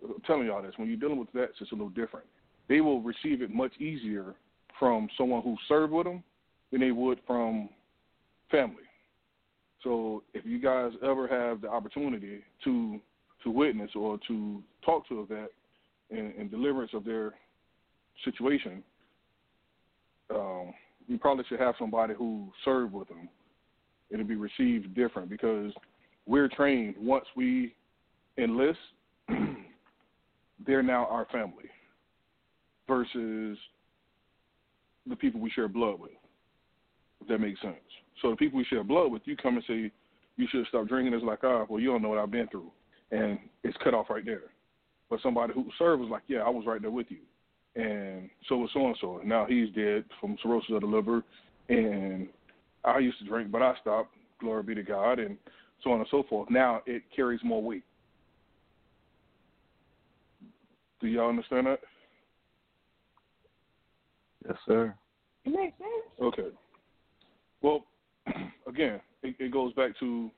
I'm telling y'all this: when you're dealing with vets, it's a little different. They will receive it much easier from someone who served with them than they would from family. So if you guys ever have the opportunity to to witness or to talk to a vet, and, and deliverance of their situation, um, you probably should have somebody who served with them. It'll be received different because we're trained once we enlist, they're now our family versus the people we share blood with. If that makes sense. So the people we share blood with, you come and say you should stop drinking. It's like, ah, well, you don't know what I've been through, and it's cut off right there. But somebody who served was like, yeah, I was right there with you. And so was so and so. Now he's dead from cirrhosis of the liver. And I used to drink, but I stopped. Glory be to God, and so on and so forth. Now it carries more weight. Do y'all understand that? Yes, sir. It makes sense. Okay. Well, again, it, it goes back to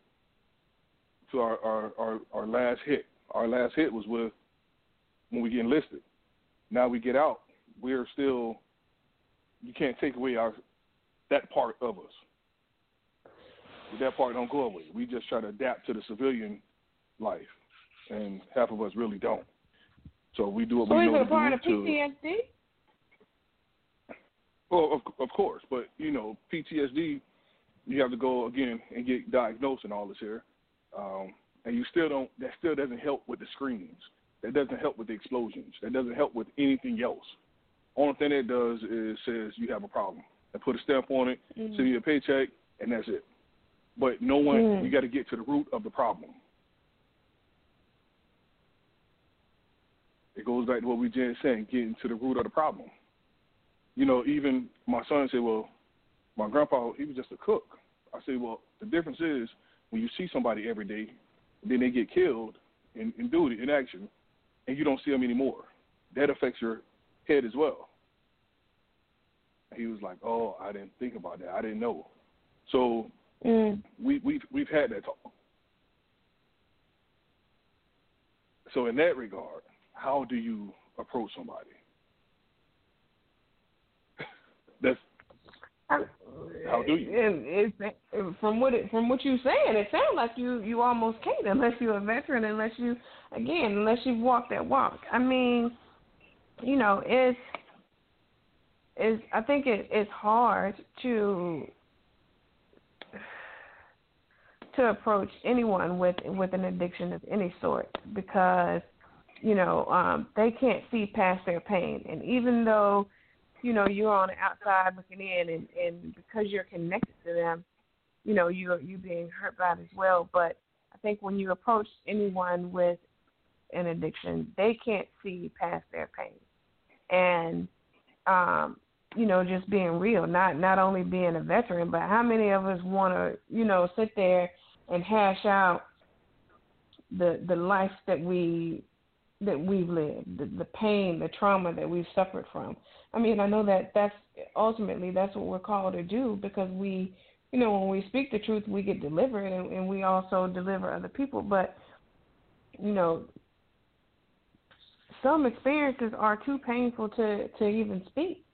to our, our, our, our last hit. Our last hit was with when we get enlisted. Now we get out, we're still you can't take away our that part of us. That part don't go away. We just try to adapt to the civilian life, and half of us really don't. So we do what so we know is it to a part of PTSD? Well, of, of course, but you know, PTSD, you have to go again and get diagnosed and all this here, um, and you still don't. That still doesn't help with the screams. That doesn't help with the explosions. That doesn't help with anything else. Only thing it does is says you have a problem and put a stamp on it, Mm. send you a paycheck, and that's it. But no one, Mm. you got to get to the root of the problem. It goes back to what we just saying, getting to the root of the problem. You know, even my son said, "Well, my grandpa, he was just a cook." I said, "Well, the difference is when you see somebody every day, then they get killed in, in duty, in action, and you don't see them anymore. That affects your head as well." He was like, "Oh, I didn't think about that. I didn't know." So Mm. we we've we've had that talk. So in that regard, how do you approach somebody? That's How do you? And it's, it, from what it, from what you're saying, it sounds like you you almost can't unless you're a veteran, unless you again unless you've walked that walk. I mean, you know, it's it's I think it, it's hard to to approach anyone with with an addiction of any sort because you know um they can't see past their pain. And even though you know you're on the outside looking in and and because you're connected to them you know you're you being hurt by it as well. But i think when you approach anyone with an addiction they can't see past their pain. And um you know just being real not not only being a veteran but how many of us want to you know sit there and hash out the the life that we that we've lived, the, the pain, the trauma that we've suffered from. I mean, I know that that's ultimately that's what we're called to do because we, you know, when we speak the truth, we get delivered, and, and we also deliver other people. But you know, some experiences are too painful to to even speak.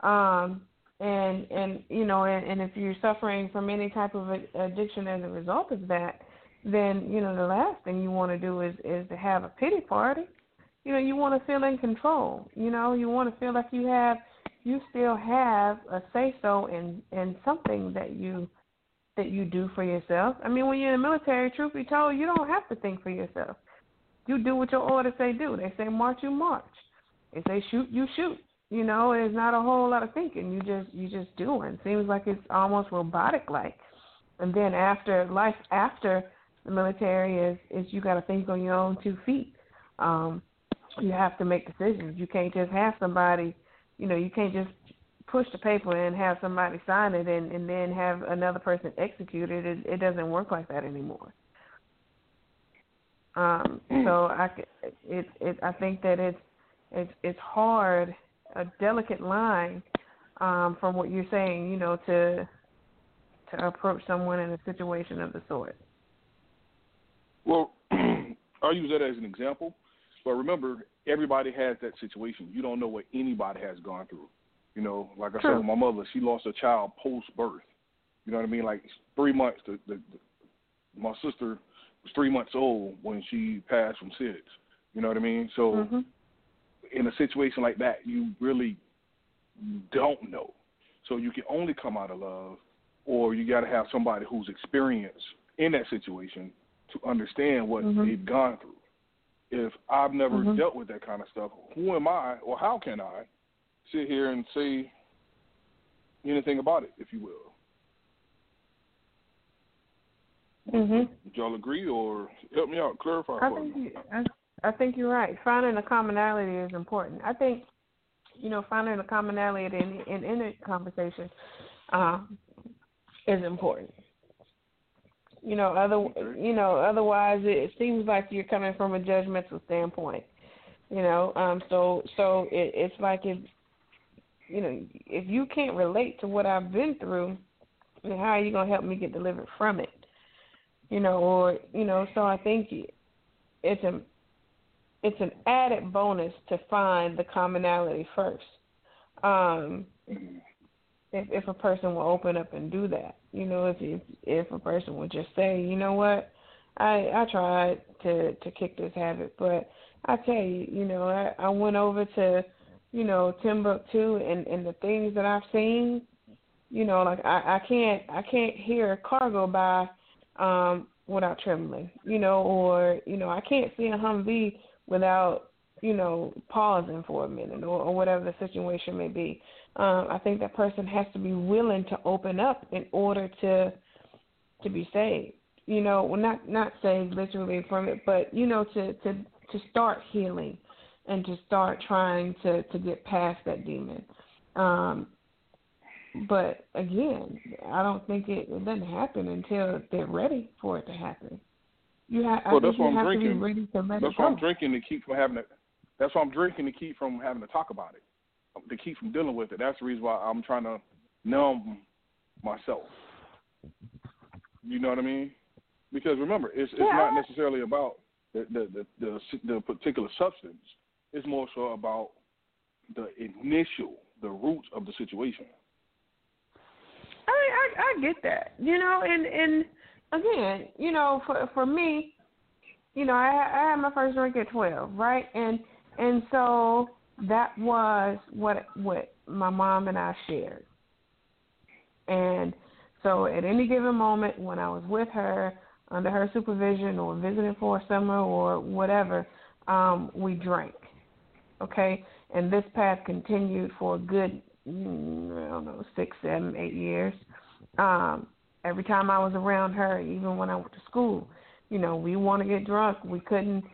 Um, and and you know, and, and if you're suffering from any type of addiction as a result of that, then you know the last thing you want to do is is to have a pity party. You know, you want to feel in control. You know, you want to feel like you have you still have a say so in in something that you that you do for yourself. I mean, when you're in the military, truth be told, you don't have to think for yourself. You do what your orders say do. They say march, you march. If they shoot, you shoot. You know, there's not a whole lot of thinking. You just you just doing. Seems like it's almost robotic like. And then after life after the military is is you got to think on your own two feet. Um, you have to make decisions. You can't just have somebody, you know, you can't just push the paper and have somebody sign it and and then have another person execute it. It, it doesn't work like that anymore. Um, so I it it I think that it's it's it's hard a delicate line um, from what you're saying, you know, to to approach someone in a situation of the sort. Well, I'll use that as an example. But remember, everybody has that situation. You don't know what anybody has gone through. You know, like I True. said, with my mother, she lost a child post birth. You know what I mean? Like three months. The, the, the, my sister was three months old when she passed from SIDS. You know what I mean? So Mhm. In a situation like that, you really don't know. So you can only come out of love, or you got to have somebody who's experienced in that situation to understand what Mhm. they've gone through. If I've never Mhm. dealt with that kind of stuff, who am I, or how can I sit here and say anything about it, if you will? Mhm. Would y'all agree, or help me out, clarify I for think me? you, I, I think you're right. Finding a commonality is important. I think, you know, finding a commonality in in any conversation um, is important. You know, other you know, otherwise it seems like you're coming from a judgmental standpoint. You know, um, so so it, it's like if you know if you can't relate to what I've been through, then how are you gonna help me get delivered from it? You know, or you know, so I think it's a it's an added bonus to find the commonality first. Um, if if a person will open up and do that, you know, if if if a person would just say, you know what, I I tried to to kick this habit, but I tell you, you know, I I went over to, you know, Timbuktu and and the things that I've seen, you know, like I I can't I can't hear a car go by um without trembling, you know, or you know, I can't see a Humvee without you know pausing for a minute or, or whatever the situation may be. Um, I think that person has to be willing to open up in order to to be saved you know, well not not saved literally from it, but you know, to to to start healing and to start trying to to get past that demon. Um, but again, I don't think it, it doesn't happen until they're ready for it to happen. You well, that's what you I'm drinking. to be ready to let that's why go. I'm drinking to keep from having to. That's why I'm drinking to keep from having to talk about it, um, to keep from dealing with it. That's the reason why I'm trying to numb myself. You know what I mean? Because remember, it's it's Yeah. not necessarily about the the, the the the particular substance. It's more so about the initial, the roots of the situation. I, I I get that, you know, and and again, you know, for for me, you know, I I had my first drink at twelve, right, and and so that was what what my mom and I shared, and so at any given moment when I was with her under her supervision or visiting for a summer or whatever, um, we drank, okay, and this path continued for a good mm, I don't know six, seven, eight years. Um, every time I was around her, even when I went to school, you know, we want to get drunk. We couldn't.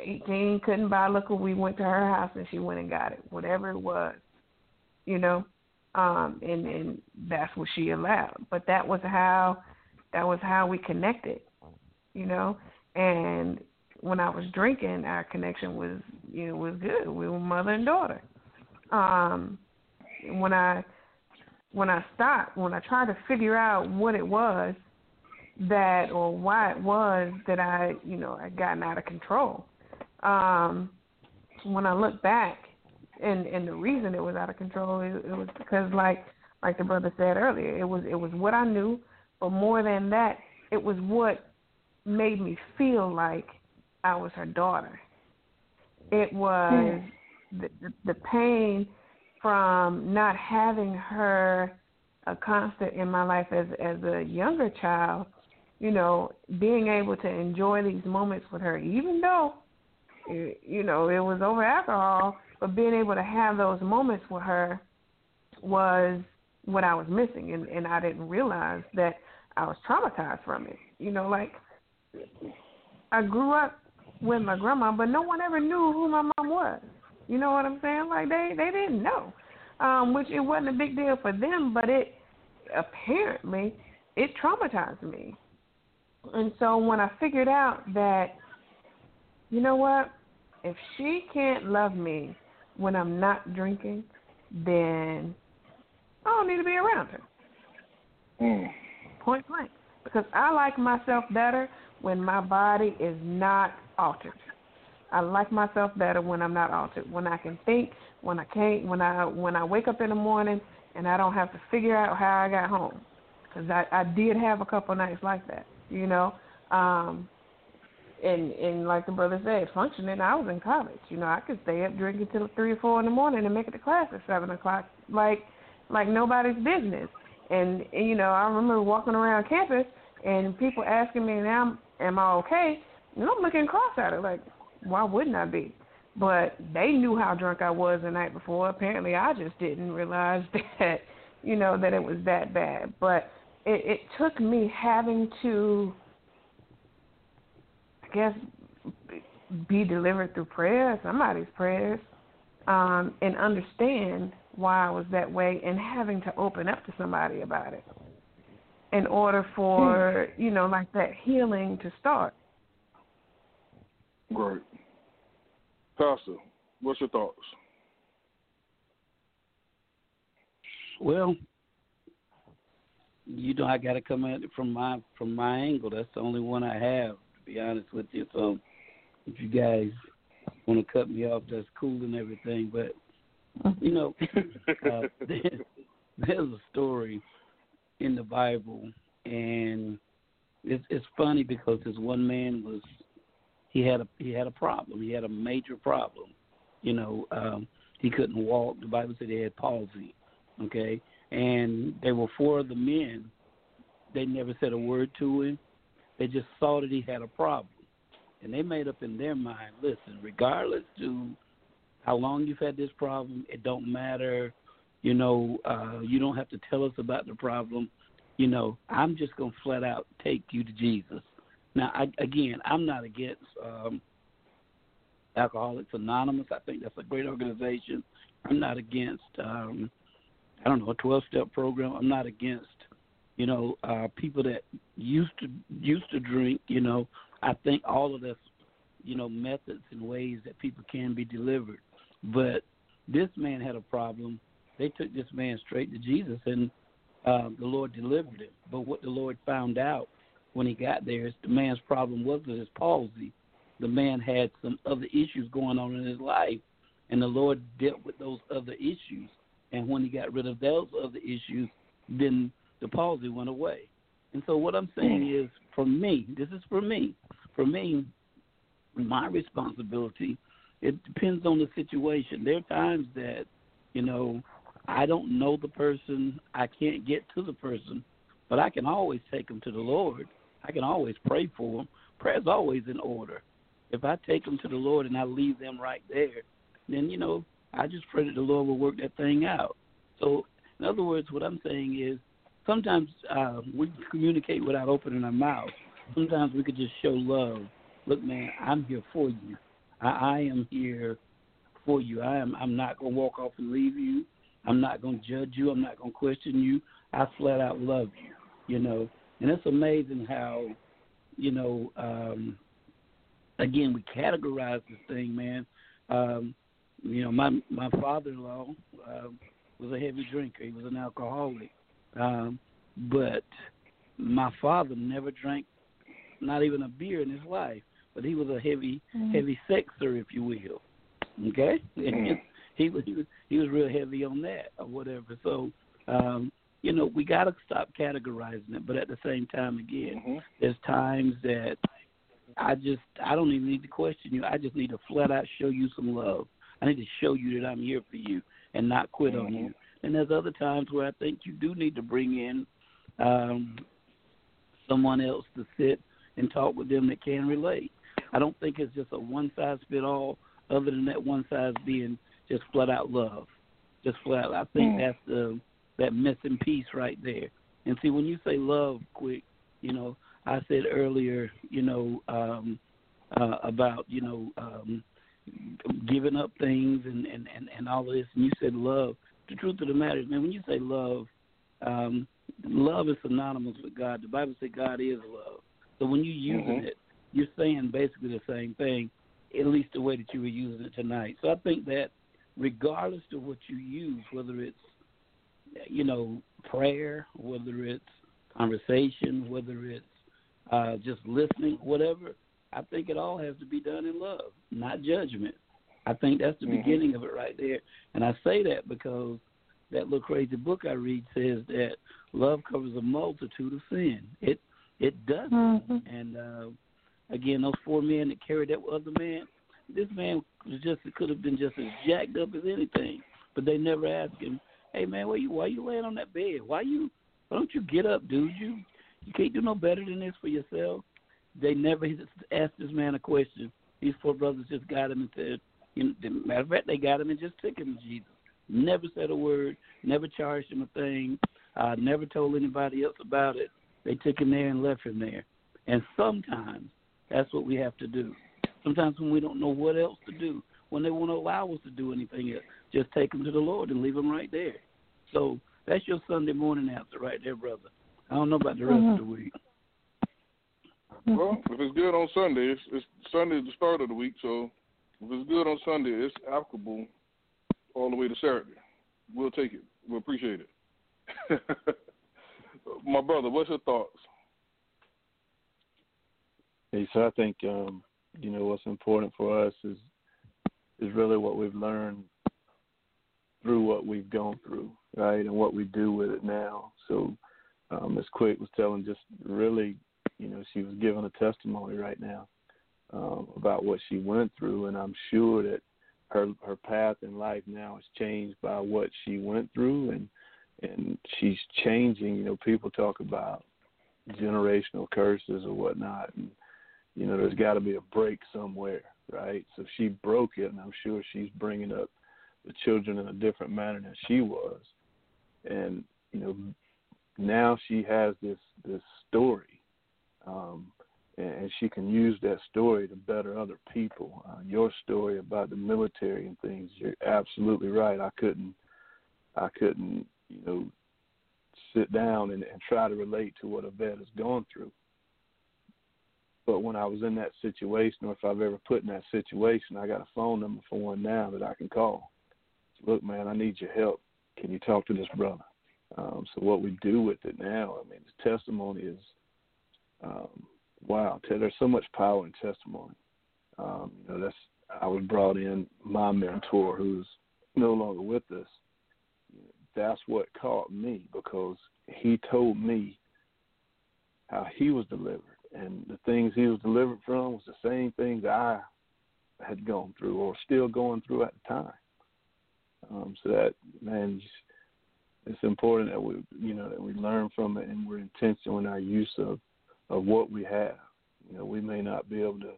Eighteen couldn't buy liquor. We went to her house and she went and got it, whatever it was, you know. Um, and and that's what she allowed. But that was how that was how we connected, you know. And when I was drinking, our connection was you know was good. We were mother and daughter. Um, when I when I stopped, when I tried to figure out what it was that or why it was that I, you know, had gotten out of control. Um, when I look back, and and the reason it was out of control, it, it was because like like the brother said earlier, it was it was what I knew, but more than that, it was what made me feel like I was her daughter. It was the, the the pain from not having her a constant in my life as as a younger child, you know, being able to enjoy these moments with her, even though, you know, it was over alcohol, but being able to have those moments with her was what I was missing, and and I didn't realize that I was traumatized from it. You know, like I grew up with my grandma, but no one ever knew who my mom was. You know what I'm saying? Like they they didn't know, um, which it wasn't a big deal for them, but it apparently it traumatized me. And so when I figured out that, you know what, if she can't love me when I'm not drinking, then I don't need to be around her. Mm. Point blank. Because I like myself better when my body is not altered. I like myself better when I'm not altered. When I can think, when I can't, when I when I wake up in the morning and I don't have to figure out how I got home. Because I I did have a couple nights like that, you know. Um, and and like the brother said, functioning. I was in college. You know, I could stay up drinking till three or four in the morning and make it to class at seven o'clock, like like nobody's business. And, and you know, I remember walking around campus and people asking me, "Now, am I okay?" And I'm looking cross at it, like, why wouldn't I be? But they knew how drunk I was the night before. Apparently, I just didn't realize that, you know, that it was that bad. But it, it took me having to, I guess, be delivered through prayer, somebody's prayers, um, and understand why I was that way, and having to open up to somebody about it in order for you know, like that healing to start. Right. Pastor, what's your thoughts? Well, you know, I got to come at it from my from my angle. That's the only one I have, to be honest with you. So, if you guys want to cut me off, that's cool and everything. But you know, uh, there, there's a story in the Bible, and it's it's funny because this one man was he had a he had a problem. He had a major problem. You know, um, he couldn't walk. The Bible said he had palsy. Okay, and there were four of the men. They never said a word to him. They just saw that he had a problem, and they made up in their mind. Listen, regardless to how long you've had this problem, it don't matter. You know, uh, you don't have to tell us about the problem. You know, I'm just gonna flat out take you to Jesus. Now, I, again, I'm not against um, Alcoholics Anonymous. I think that's a great organization. I'm not against, um, I don't know, a 12 step program. I'm not against, you know, uh, people that used to used to drink. You know, I think all of this, you know, methods and ways that people can be delivered. But this man had a problem. They took this man straight to Jesus, and uh, the Lord delivered him. But what the Lord found out when he got there, the man's problem wasn't his palsy. The man had some other issues going on in his life, and the Lord dealt with those other issues. And when he got rid of those other issues, then the palsy went away. And so what I'm saying mm. is, for me, this is for me. For me, my responsibility. It depends on the situation. There are times that, you know, I don't know the person, I can't get to the person, but I can always take them to the Lord I can always pray for them. Prayer's always in order. If I take them to the Lord and I leave them right there, then you know I just pray that the Lord will work that thing out. So, in other words, what I'm saying is sometimes uh, we communicate without opening our mouth. Sometimes we could just show love. Look, man, I'm here for you. I, I am here for you. I am. I'm not gonna walk off and leave you. I'm not gonna judge you. I'm not gonna question you. I flat out love you. You know, and it's amazing how, you know, um, again, we categorize this thing, man. Um, you know, my my father-in-law uh, was a heavy drinker. He was an alcoholic, um, but my father never drank, not even a beer in his life. But he was a heavy, mm-hmm. heavy sexer, if you will. Okay, mm-hmm. he was he was he was real heavy on that or whatever. So, um, you know, we got to stop categorizing it. But at the same time, again, mm-hmm. there's times that I just I don't even need to question you. I just need to flat out show you some love. I need to show you that I'm here for you and not quit mm-hmm. on you. And there's other times where I think you do need to bring in um, someone else to sit and talk with them that can relate. I don't think it's just a one size fit all. Other than that one size being just flat out love, just flat. Out. I think mm. that's the that missing piece right there. And see, when you say love, quick, you know, I said earlier, you know, um, uh, about you know um, giving up things and, and and and all of this, and you said love. The truth of the matter is, man, when you say love, um, love is synonymous with God. The Bible says God is love. So when you're using mm-hmm. it, you're saying basically the same thing, at least the way that you were using it tonight. So I think that regardless of what you use, whether it's you know, prayer, whether it's conversation, whether it's uh, just listening, whatever. I think it all has to be done in love, not judgment. I think that's the mm-hmm. beginning of it right there. And I say that because that little crazy book I read says that love covers a multitude of sin. It it doesn't. Mm-hmm. And uh, again, those four men that carried that other man, this man was just it could have been just as jacked up as anything, but they never asked him, hey man, why you why you laying on that bed? Why you why don't you get up, dude? You you can't do no better than this for yourself. They never asked this man a question. These four brothers just got him and said, you know, matter of fact, they got him and just took him to Jesus. Never said a word, never charged him a thing, uh, never told anybody else about it. They took him there and left him there. And sometimes that's what we have to do. Sometimes when we don't know what else to do, when they won't allow us to do anything else, just take them to the Lord and leave them right there. So that's your Sunday morning answer right there, brother. I don't know about the rest mm-hmm. of the week. Well, if it's good on Sunday, it's, it's Sunday the start of the week, so If it's good on Sunday, it's applicable all the way to Saturday. We'll take it. We we'll appreciate it. My brother, what's your thoughts? Hey, so I think um, you know what's important for us is is really what we've learned through what we've gone through, right, and what we do with it now. So, um, Ms. Quick was telling just really, you know, she was giving a testimony right now um, about what she went through, and I'm sure that her her path in life now is changed by what she went through, and and she's changing. You know, people talk about generational curses or whatnot, and you know, there's got to be a break somewhere, right? So she broke it, and I'm sure she's bringing up the children in a different manner than she was, and you know, now she has this this story. Um, and she can use that story to better other people. Uh, your story about the military and things, you're absolutely right. I couldn't, I couldn't, you know, sit down and, and try to relate to what a vet has gone through. But when I was in that situation, or if I've ever put in that situation, I got a phone number for one now that I can call. Look, man, I need your help. Can you talk to this brother? Um, so what we do with it now, I mean, the testimony is um, wow, there's so much power in testimony. Um, you know, that's I was brought in my mentor, who's no longer with us. That's what caught me because he told me how he was delivered, and the things he was delivered from was the same things I had gone through or still going through at the time. Um, so that man, it's important that we, you know, that we learn from it and we're intentional in our use of of what we have. You know, we may not be able to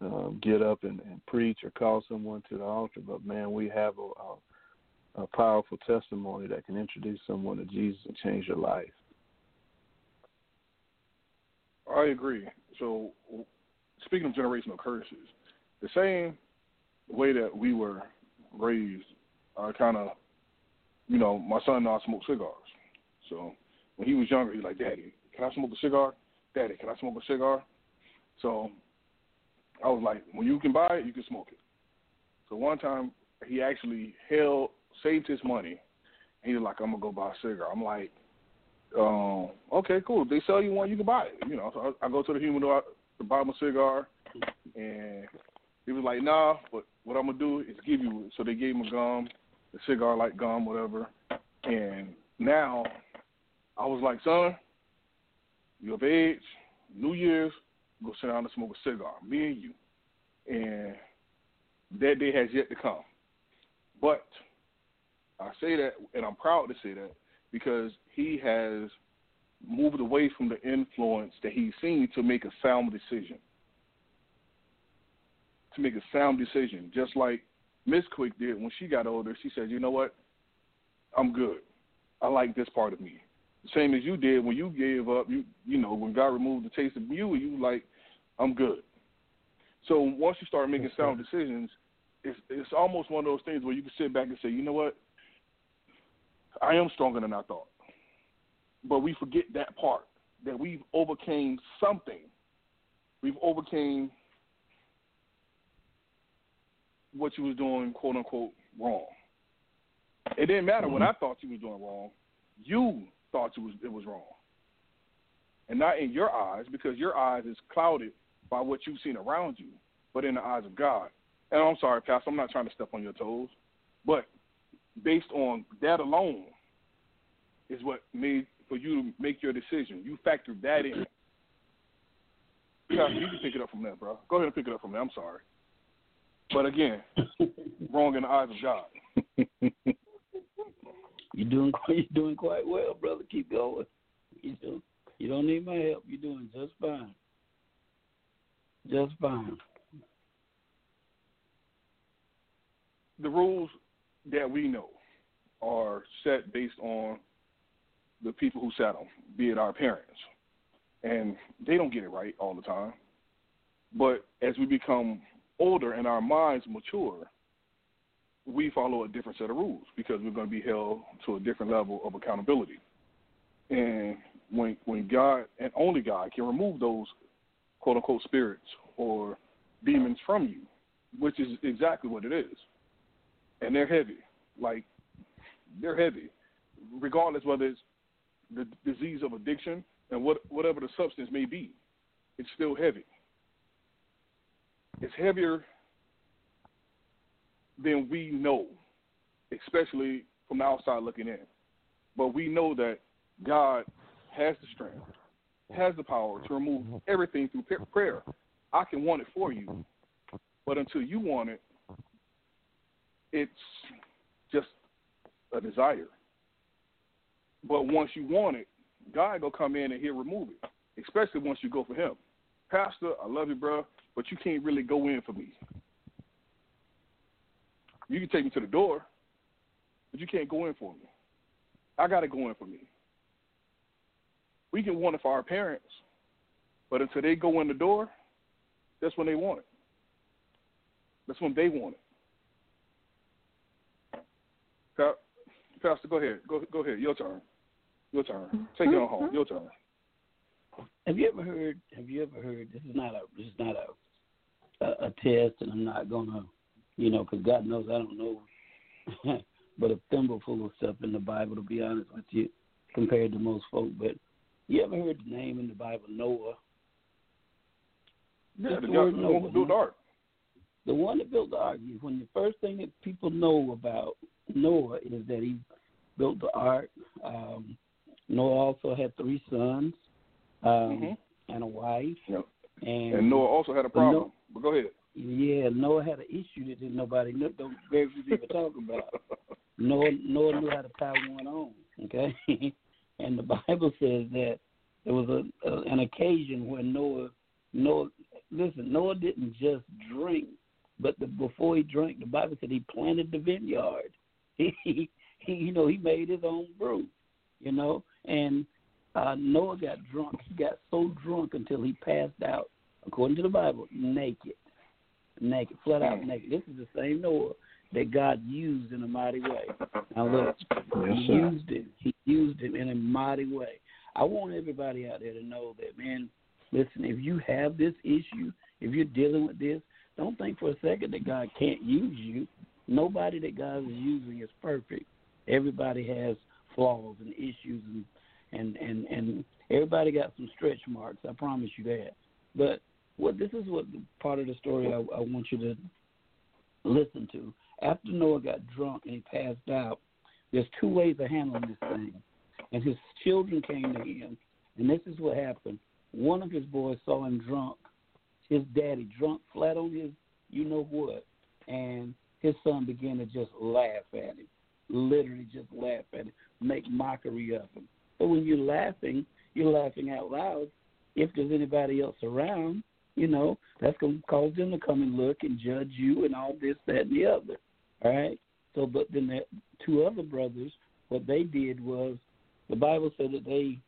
um, get up and, and preach or call someone to the altar, but man, we have a, a, a powerful testimony that can introduce someone to Jesus and change their life. I agree. So, speaking of generational curses, the same way that we were raised, I kind of, you know, my son now smokes cigars. So when he was younger, he was like, "Daddy, can I smoke a cigar?" Daddy, can I smoke a cigar? So I was like, when you can buy it, you can smoke it. So one time he actually held, saved his money, and he was like, I'm gonna go buy a cigar. I'm like, um, okay, cool. If they sell you one, you can buy it. You know, so I, I go to the humidor to buy a cigar, and he was like, nah, but what I'm gonna do is give you. It. So they gave him a gum, a cigar like gum, whatever. And now I was like, son, you of age, New Year's, go sit down and smoke a cigar, me and you. And that day has yet to come. But I say that, and I'm proud to say that, because he has moved away from the influence that he's seen to make a sound decision. To make a sound decision, just like Miss Quick did when she got older. She said, "You know what? I'm good. I like this part of me same as you did when you gave up. You you know when God removed the taste of you, you like, I'm good. So once you start making sound decisions, it's it's almost one of those things where you can sit back and say, you know what, I am stronger than I thought. But we forget that part that we've overcame something. We've overcame what you was doing, quote unquote, wrong. It didn't matter mm-hmm. what I thought you was doing wrong. You thought it was it was wrong, and not in your eyes because your eyes is clouded by what you've seen around you, but in the eyes of God. And I'm sorry, Pastor, I'm not trying to step on your toes, but based on that alone is what made for you to make your decision. You factored that in. Yeah, you can pick it up from there, bro. Go ahead and pick it up from there. I'm sorry. But again, wrong in the eyes of God. You're doing you're doing quite well, brother. Keep going. You do. You don't need my help. You're doing just fine. Just fine. The rules that we know are set based on the people who set them, be it our parents. And they don't get it right all the time. But as we become older and our minds mature, we follow a different set of rules because we're going to be held to a different level of accountability. And when when God and only God can remove those quote unquote spirits or demons from you, which is exactly what it is. And they're heavy. Like, they're heavy. Regardless whether it's the disease of addiction and what, whatever the substance may be, it's still heavy. It's heavier than we know, especially from the outside looking in. But we know that God has the strength, has the power to remove everything through prayer. I can want it for you, but until you want it, it's just a desire. But once you want it, God will come in and he'll remove it, especially once you go for him. Pastor, I love you, bro, but you can't really go in for me. You can take me to the door, but you can't go in for me. I got to go in for me. We can want it for our parents, but until they go in the door, that's when they want it. That's when they want it. Pastor, go ahead. Go go ahead. Your turn. Your turn. Take it on home. Mm-hmm. Your turn. Have you ever heard? Have you ever heard? This is not a. This is not a. A, a test, and I'm not gonna, you know, because God knows I don't know, but a thimbleful of stuff in the Bible. To be honest with you, compared to most folk. But you ever heard the name in the Bible Noah? Yeah, the, the, word the Noah, one built the ark. The one that built the ark. When the first thing that people know about Noah is that he built the ark. Um, Noah also had three sons um, mm-hmm. and a wife. Yep. And, and Noah also had a problem. But go ahead. Yeah, Noah had an issue that nobody knew, don't very few people talk about. Noah Noah knew how to tie one on. Okay, and the Bible says that there was a, a an occasion when Noah Noah listen Noah didn't just drink, but the, before he drank, the Bible said he planted the vineyard. He, he, he you know he made his own brew, you know, and uh, Noah got drunk. He got so drunk until he passed out, according to the Bible, naked, naked, flat out naked. This is the same Noah that God used in a mighty way. Now look, yes, He used him. He used him in a mighty way. I want everybody out there to know that, man. Listen, if you have this issue, if you're dealing with this, don't think for a second that God can't use you. Nobody that God is using is perfect. Everybody has flaws and issues and and and and everybody got some stretch marks. I promise you that. But what this is what part of the story I, I want you to listen to. After Noah got drunk and he passed out, there's two ways of handling this thing. And his children came to him, and this is what happened. One of his boys saw him drunk, his daddy drunk flat on his you know what, and his son began to just laugh at him, literally just laugh at him, make mockery of him. But when you're laughing, you're laughing out loud. If there's anybody else around, you know, that's going to cause them to come and look and judge you and all this, that, and the other. All right? So, but then the two other brothers, what they did was the Bible said that they,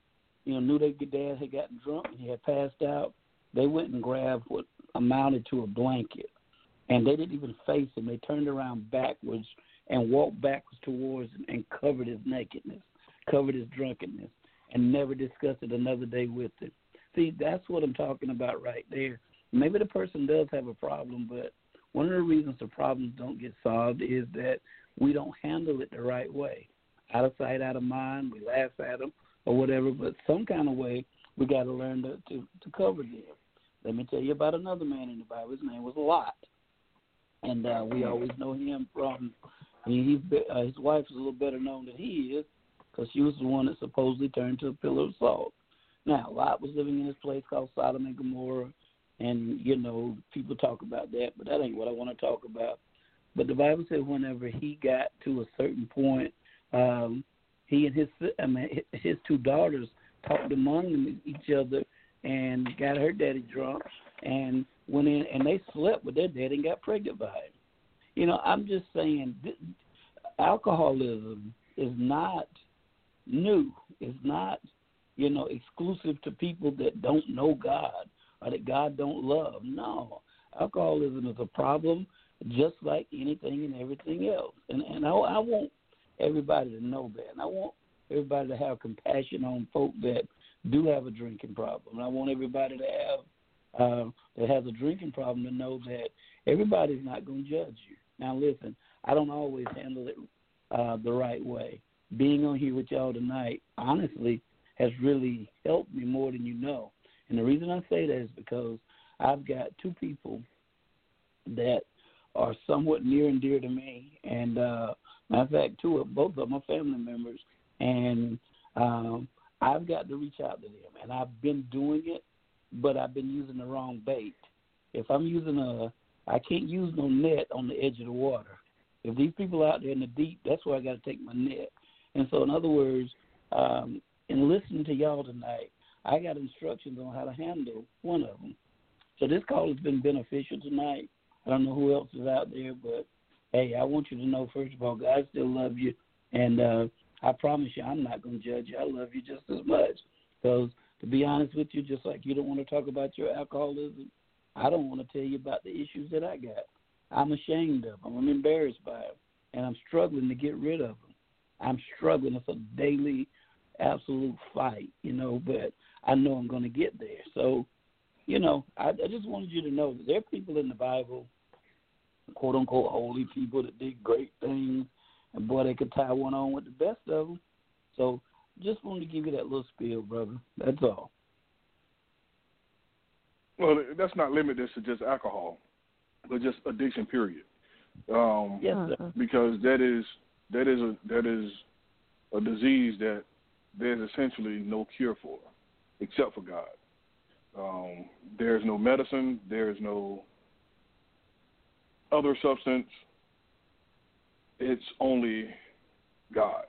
you know, knew their dad had gotten drunk and he had passed out. They went and grabbed what amounted to a blanket, and they didn't even face him. They turned around backwards and walked backwards towards him and covered his nakedness covered his drunkenness, and never discussed it another day with him. See, that's what I'm talking about right there. Maybe the person does have a problem, but one of the reasons the problems don't get solved is that we don't handle it the right way. Out of sight, out of mind, we laugh at them or whatever, but some kind of way we got to learn to, to, to cover them. Let me tell you about another man in the Bible. His name was Lot. And uh, we always know him from, I mean, he's, uh, his wife is a little better known than he is, because she was the one that supposedly turned to a pillar of salt. Now, Lot was living in this place called Sodom and Gomorrah, and you know people talk about that, but that ain't what I want to talk about. But the Bible said whenever he got to a certain point, um, he and his I mean his two daughters talked among them, each other and got her daddy drunk and went in and they slept with their daddy and got pregnant by him. You know, I'm just saying, alcoholism is not new. It's not, you know, exclusive to people that don't know God or that God don't love. No, alcoholism is a problem, just like anything and everything else. And and I, I want everybody to know that. And I want everybody to have compassion on folk that do have a drinking problem. And I want everybody to have uh, that has a drinking problem to know that Everybody's not going to judge you. Now, listen, I don't always handle it uh, the right way. Being on here with y'all tonight, honestly, has really helped me more than you know. And the reason I say that is because I've got two people that are somewhat near and dear to me, and uh, matter of fact, two of both of my family members, and um, I've got to reach out to them, and I've been doing it, but I've been using the wrong bait. If I'm using a, I can't use no net on the edge of the water. If these people out there in the deep, that's where I got to take my net. And so, in other words, um, in listening to y'all tonight, I got instructions on how to handle one of them. So this call has been beneficial tonight. I don't know who else is out there, but hey, I want you to know first of all, God still love you, and uh, I promise you, I'm not going to judge you. I love you just as much. Because to be honest with you, just like you don't want to talk about your alcoholism, I don't want to tell you about the issues that I got. I'm ashamed of them. I'm embarrassed by them, and I'm struggling to get rid of them. I'm struggling. It's a daily, absolute fight, you know. But I know I'm going to get there. So, you know, I, I just wanted you to know that there are people in the Bible, quote unquote, holy people that did great things and boy, they could tie one on with the best of them. So just wanted to give you that little spiel, brother. That's all. Well, that's not limited to just alcohol, but just addiction. Period. Um, yes, sir. Because that is that is a that is a disease that there's essentially no cure for, except for God. Um, there's no medicine. There's no other substance it's only God.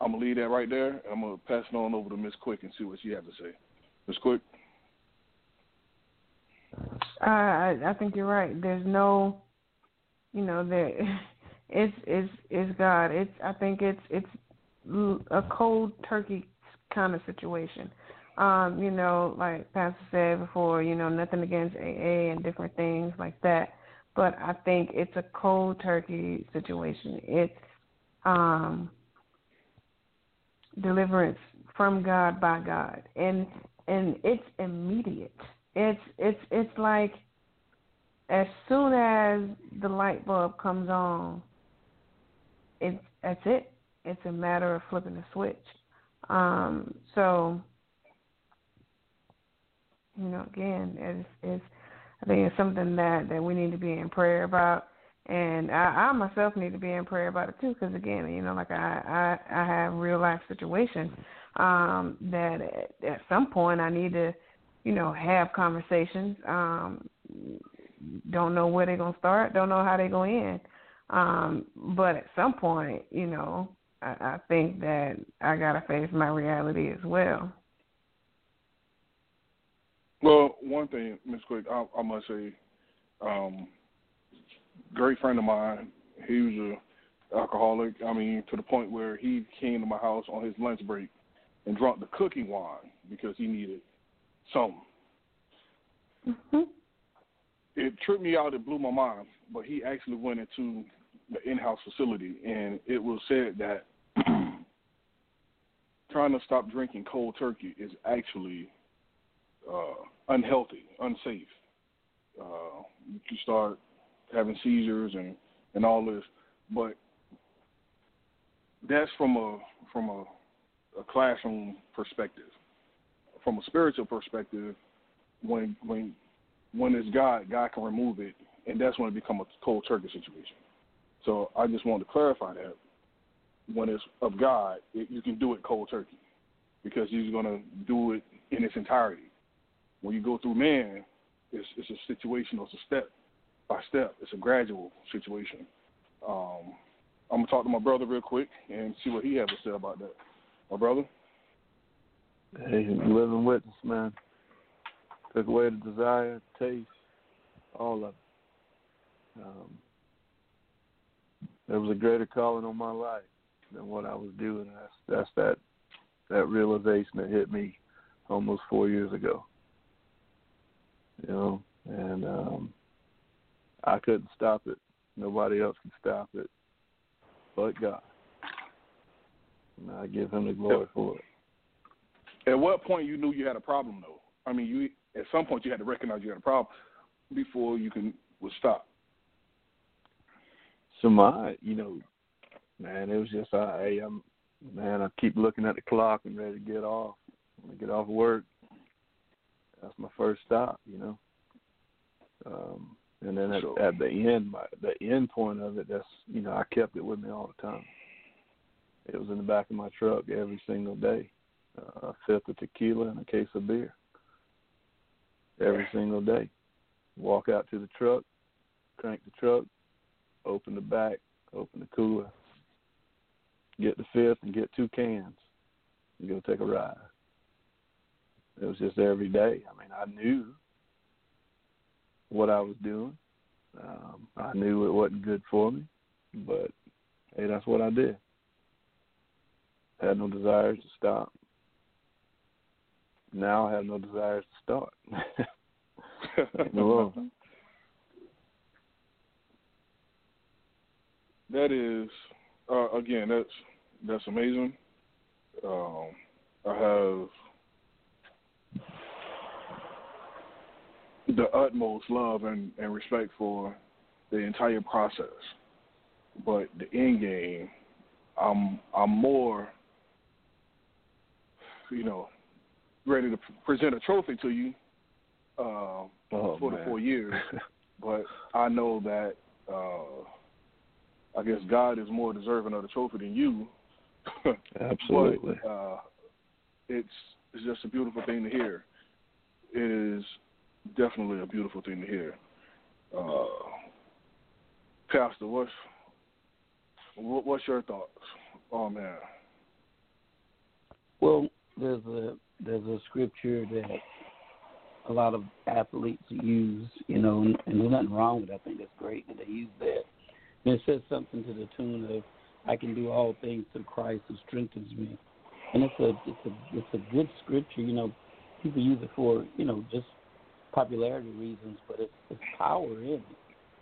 I'm gonna leave that right there. and I'm gonna pass it on over to Miss Quick and see what she has to say. Miss Quick. Uh, I, I think you're right. There's no, you know, there. It's it's it's God. It's I think it's it's a cold turkey kind of situation. Um, you know, like Pastor said before, you know, nothing against AA and different things like that but I think it's a cold turkey situation. It's um, deliverance from God by God, and and it's immediate. It's it's it's like as soon as the light bulb comes on, it's that's it. It's a matter of flipping a switch. Um, so you know, again, it's it's I think it's something that that we need to be in prayer about, and I, I myself need to be in prayer about it too. Because again, you know, like I I, I have real life situations um, that at, at some point I need to, you know, have conversations. Um, don't know where they're gonna start. Don't know how they're gonna end. Um, but at some point, you know, I, I think that I gotta face my reality as well. Well, one thing, Miss Quick, I, I must say, um, great friend of mine. He was a alcoholic. I mean, to the point where he came to my house on his lunch break and drank the cooking wine because he needed some. Mm-hmm. It tripped me out. It blew my mind. But he actually went into the in-house facility, and it was said that trying to stop drinking cold turkey is actually uh, unhealthy, unsafe. Uh, you start having seizures and and all this, but that's from a from a, a classroom perspective. From a spiritual perspective, when when when it's God, God can remove it, and that's when it becomes a cold turkey situation. So I just wanted to clarify that when it's of God, it, you can do it cold turkey because He's going to do it in its entirety when you go through man, it's it's a situational, it's a step by step. It's a gradual situation. Um, I'm gonna talk to my brother real quick and see what he has to say about that. My brother. Hey, living witness, man. Took away the desire, taste, all of it. Um, there was a greater calling on my life than what I was doing. That's that's that that realization that hit me almost four years ago you know, and um, I couldn't stop it. Nobody else can stop it, but God. And I give Him the glory for it. At what point you knew you had a problem, though? I mean, you at some point you had to recognize you had a problem before you can would stop. So my, you know, man, it was just I, I'm, man, I keep looking at the clock and ready to get off. When I get off work, that's my first stop, you know. Um, and then at, Sure. at the end, my, the end point of it, that's you know, I kept it with me all the time. It was in the back of my truck every single day. Uh, a fifth of tequila and a case of beer. Every single day. Walk out to the truck, crank the truck, open the back, open the cooler, get the fifth and get two cans and go take a ride. It was just every day. I mean, I knew what I was doing. Um, I knew it wasn't good for me, but hey, that's what I did. Had no desires to stop. Now I have no desires to start. No That is, uh, again, that's that's amazing. Um, I have the utmost love and, and respect for the entire process, but the end game, I'm I'm more, you know, ready to present a trophy to you uh, Oh, for man. the four years, but I know that. Uh, I guess God is more deserving of the trophy than you. Absolutely. But, uh, it's it's just a beautiful thing to hear. It is definitely a beautiful thing to hear. Uh, Pastor, what's what, what's your thoughts? Oh man, Well, there's a there's a scripture that a lot of athletes use, you know, and, and there's nothing wrong with it. I think it's great that they use that. And it says something to the tune of I can do all things through Christ who strengthens me. And it's a it's a it's a good scripture, you know. People use it for, you know, just popularity reasons, but it's it's power in it.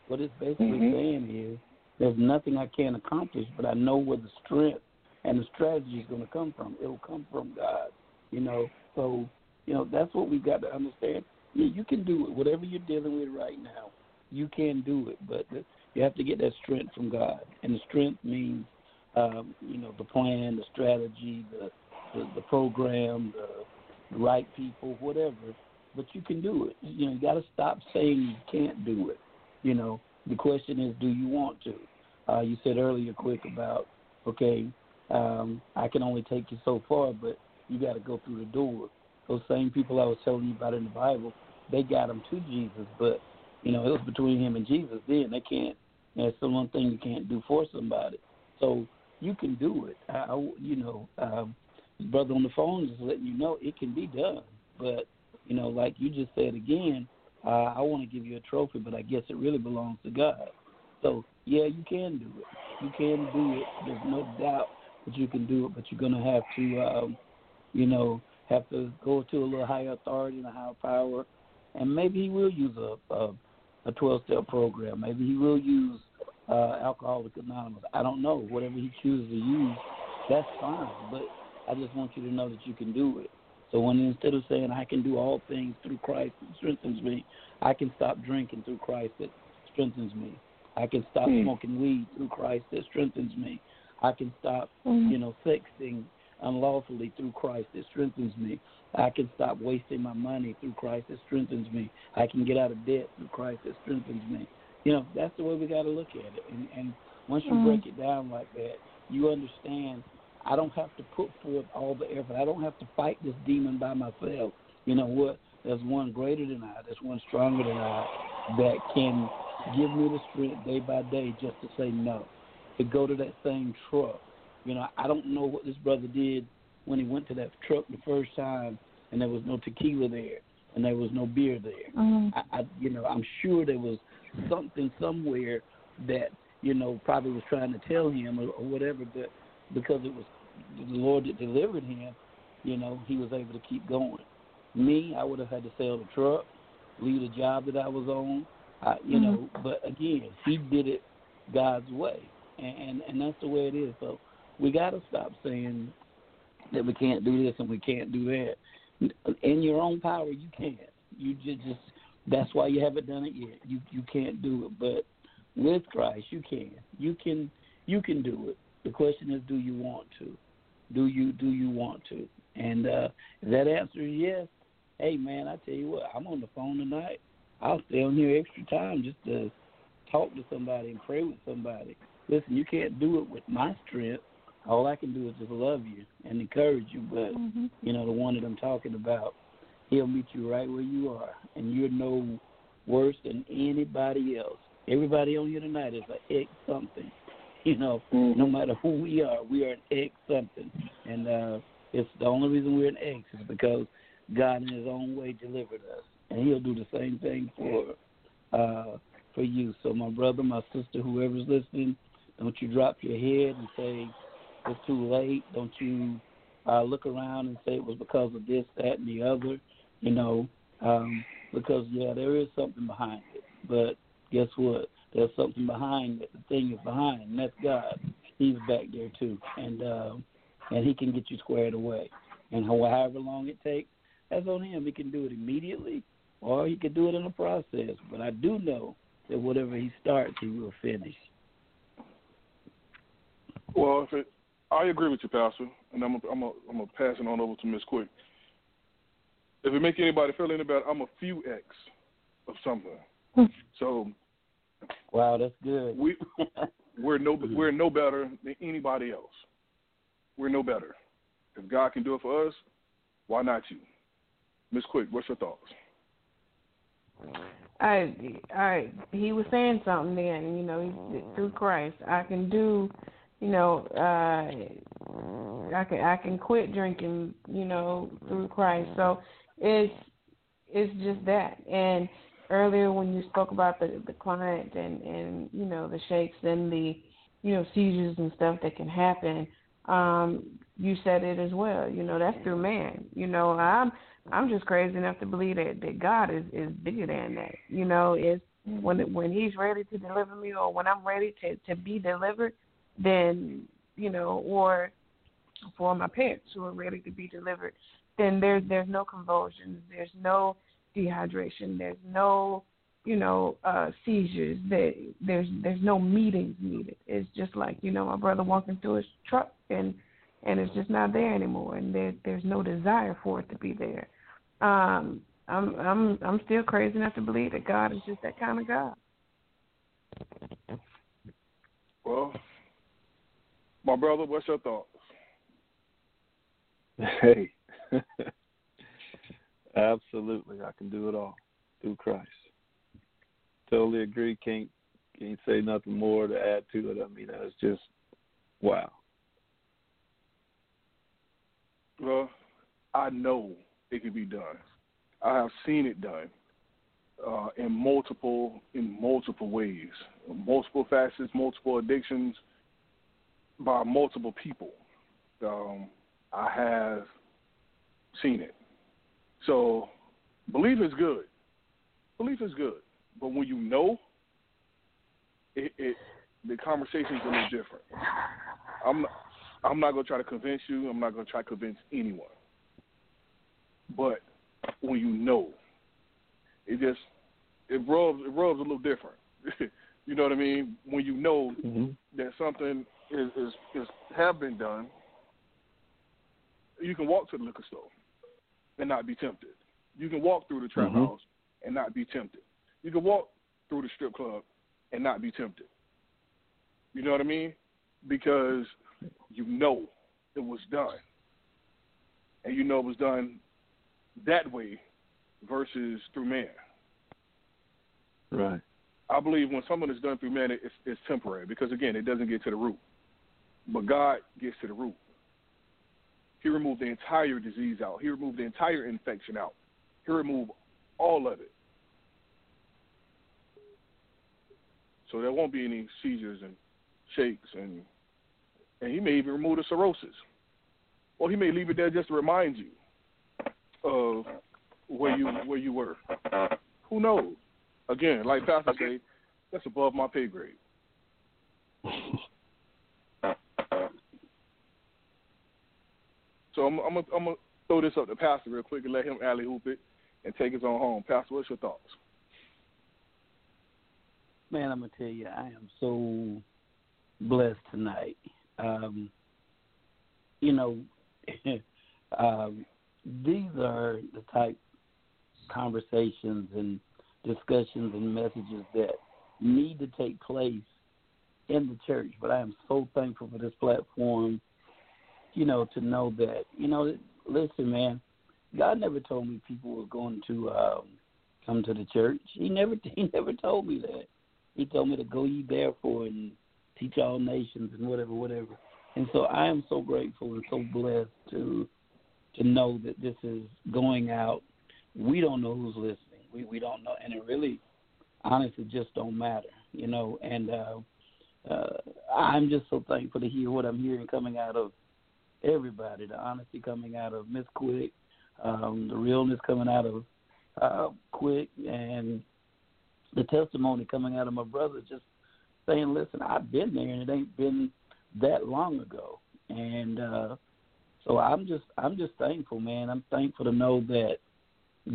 What it's basically Mhm. saying is there's nothing I can't accomplish, but I know where the strength and the strategy is going to come from. It'll come from God, you know. So, you know, that's what we've got to understand. Yeah, you can do it. Whatever you're dealing with right now, you can do it, but you have to get that strength from God, and the strength means, um, you know, the plan, the strategy, the the, the program, the, the right people, whatever. But you can do it. You know, you got to stop saying you can't do it. You know, the question is, do you want to? Uh, you said earlier, quick about okay, um, I can only take you so far, but you got to go through the door. Those same people I was telling you about in the Bible, they got him to Jesus, but you know it was between him and Jesus. Then they can't. There's some one thing you can't do for somebody. So you can do it. I, I you know, um, brother on the phone is letting you know it can be done. But you know, like you just said again, uh, I want to give you a trophy, but I guess it really belongs to God. So yeah, you can do it. You can do it. There's no doubt that you can do it, but you're gonna have to, um, you know, have to go to a little higher authority and a higher power, and maybe he will use a a, a 12-step program. Maybe he will use uh, Alcoholic Anonymous. I don't know. Whatever he chooses to use, that's fine. But I just want you to know that you can do it. So when instead of saying I can do all things through Christ that strengthens me, I can stop drinking through Christ that strengthens me. I can stop Hmm. smoking weed through Christ that strengthens me. I can stop, Mhm. you know, sexting unlawfully through Christ that strengthens me. I can stop wasting my money through Christ that strengthens me. I can get out of debt through Christ that strengthens me. You know, that's the way we got to look at it. And, and once you Mhm. break it down like that, you understand. I don't have to put forth all the effort. I don't have to fight this demon by myself. You know what? There's one greater than I. There's one stronger than I that can give me the strength day by day just to say no, to go to that same truck. You know, I don't know what this brother did when he went to that truck the first time and there was no tequila there and there was no beer there. Mhm. I, I you know, I'm sure there was something somewhere that you know probably was trying to tell him or, or whatever, but because it was the Lord that delivered him, you know, he was able to keep going. Me, I would have had to sell the truck, leave the job that I was on, I, you Mhm. know. But again, he did it God's way, and, and and that's the way it is. So we got to stop saying that we can't do this and we can't do that. In your own power, you can't. You just, just that's why you haven't done it yet. You you can't do it, but with Christ you can. You can you can do it. The question is, do you want to? Do you do you want to? And uh, if that answer is yes, hey man, I tell you what, I'm on the phone tonight. I'll stay on here extra time just to talk to somebody and pray with somebody. Listen, you can't do it with my strength. All I can do is just love you and encourage you. But mm-hmm. you know, the one that I'm talking about, he'll meet you right where you are, and you're no worse than anybody else. Everybody on here tonight is an ex something. You know, mm-hmm. no matter who we are, we are an ex something, and uh, it's the only reason we're an ex is because God in His own way delivered us, and He'll do the same thing for uh, for you. So, my brother, my sister, whoever's listening, don't you drop your head and say it's too late. Don't you uh, look around and say it was because of this, that, and the other. You know, um, because yeah, there is something behind it, but guess what? There's something behind it. The thing is behind, and that's God. He's back there too, and uh, and He can get you squared away. And however long it takes, that's on Him. He can do it immediately, or He can do it in a process. But I do know that whatever He starts, He will finish. Well, if it, I agree with you, Pastor, and I'm a, I'm a, I'm gonna pass it on over to Miss Quick. If it make anybody feel any better, I'm a few X of something. so Wow, that's good. We we're no we're no better than anybody else. We're no better. If God can do it for us, why not you? Miss Quick, what's your thoughts? I, I, he was saying something then. You know, he, through Christ, I can do. You know, uh, I can I can quit drinking. You know, through Christ. So it's it's just that. And earlier when you spoke about the the client and and you know the shakes and the you know seizures and stuff that can happen um you said it as well you know that's through man you know i'm i'm just crazy enough to believe that that god is is bigger than that you know is when when he's ready to deliver me or when i'm ready to to be delivered then you know or for my parents who are ready to be delivered then there's there's no convulsions there's no dehydration. There's no, you know, uh, seizures. There, there's there's no meetings needed. It's just like you know my brother walking through his truck and and it's just not there anymore, and there there's no desire for it to be there. Um, I'm I'm I'm still crazy enough to believe that God is just that kind of God. Well, my brother, what's your thoughts? Hey. Absolutely, I can do it all through Christ. Totally agree. Can't can't say nothing more to add to it. I mean, that's just wow. Well, I know it can be done. I have seen it done uh, in multiple in multiple ways, multiple facets, multiple addictions by multiple people. Um, I have seen it. So belief is good. Belief is good, but when you know, it, it the conversation's a little different. I'm I'm not gonna try to convince you. I'm not gonna try to convince anyone. But when you know, it just it rubs it rubs a little different. you know what I mean? When you know mm-hmm. that something is, is is have been done, you can walk to the liquor store and not be tempted. You can walk through the trap mm-hmm. house and not be tempted. You can walk through the strip club and not be tempted. You know what I mean? Because you know it was done. And you know it was done that way versus through man. Right. I believe when someone is done through man, it's, it's temporary because, again, it doesn't get to the root. But God gets to the root. He removed the entire disease out. He removed the entire infection out. He removed all of it. So there won't be any seizures and shakes and and he may even remove the cirrhosis. Or he may leave it there just to remind you of where you where you were. Who knows? Again, like Pastor okay. say, that's above my pay grade. So I'm, I'm, I'm gonna throw this up to Pastor real quick and let him alley hoop it, and take us on home. Pastor, what's your thoughts? Man, I'm gonna tell you, I am so blessed tonight. Um, you know, um, these are the type conversations and discussions and messages that need to take place in the church. But I am so thankful for this platform, you know, to know that, you know, listen, man, God never told me people were going to um, come to the church. He never he never told me that. He told me to go ye therefore and teach all nations and whatever, whatever. And so I am so grateful and so blessed to to know that this is going out. We don't know who's listening. We we don't know, and it really, honestly, just don't matter, you know. And uh, uh, I'm just so thankful to hear what I'm hearing coming out of everybody. The honesty coming out of Miss Quick, um, the realness coming out of uh, Quick, and the testimony coming out of my brother. Just saying, listen, I've been there, and it ain't been that long ago. And uh, so I'm just I'm just thankful, man. I'm thankful to know that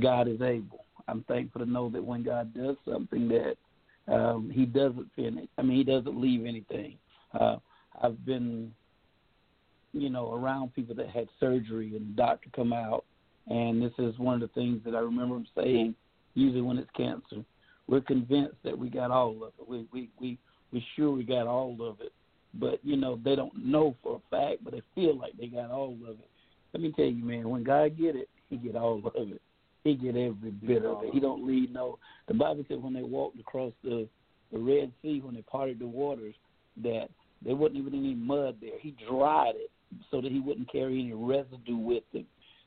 God is able. I'm thankful to know that when God does something that um, He doesn't finish. I mean, He doesn't leave anything. Uh, I've been, you know, around people that had surgery and the doctor come out, and this is one of the things that I remember him saying. Usually, when it's cancer, we're convinced that we got all of it. We we we we sure we got all of it, but you know they don't know for a fact, but they feel like they got all of it. Let me tell you, man, when God get it, He get all of it. He get every bit of it. He don't leave no. The Bible said when they walked across the the Red Sea, when they parted the waters, that there wasn't even any mud there. He dried it so that he wouldn't carry any residue with him.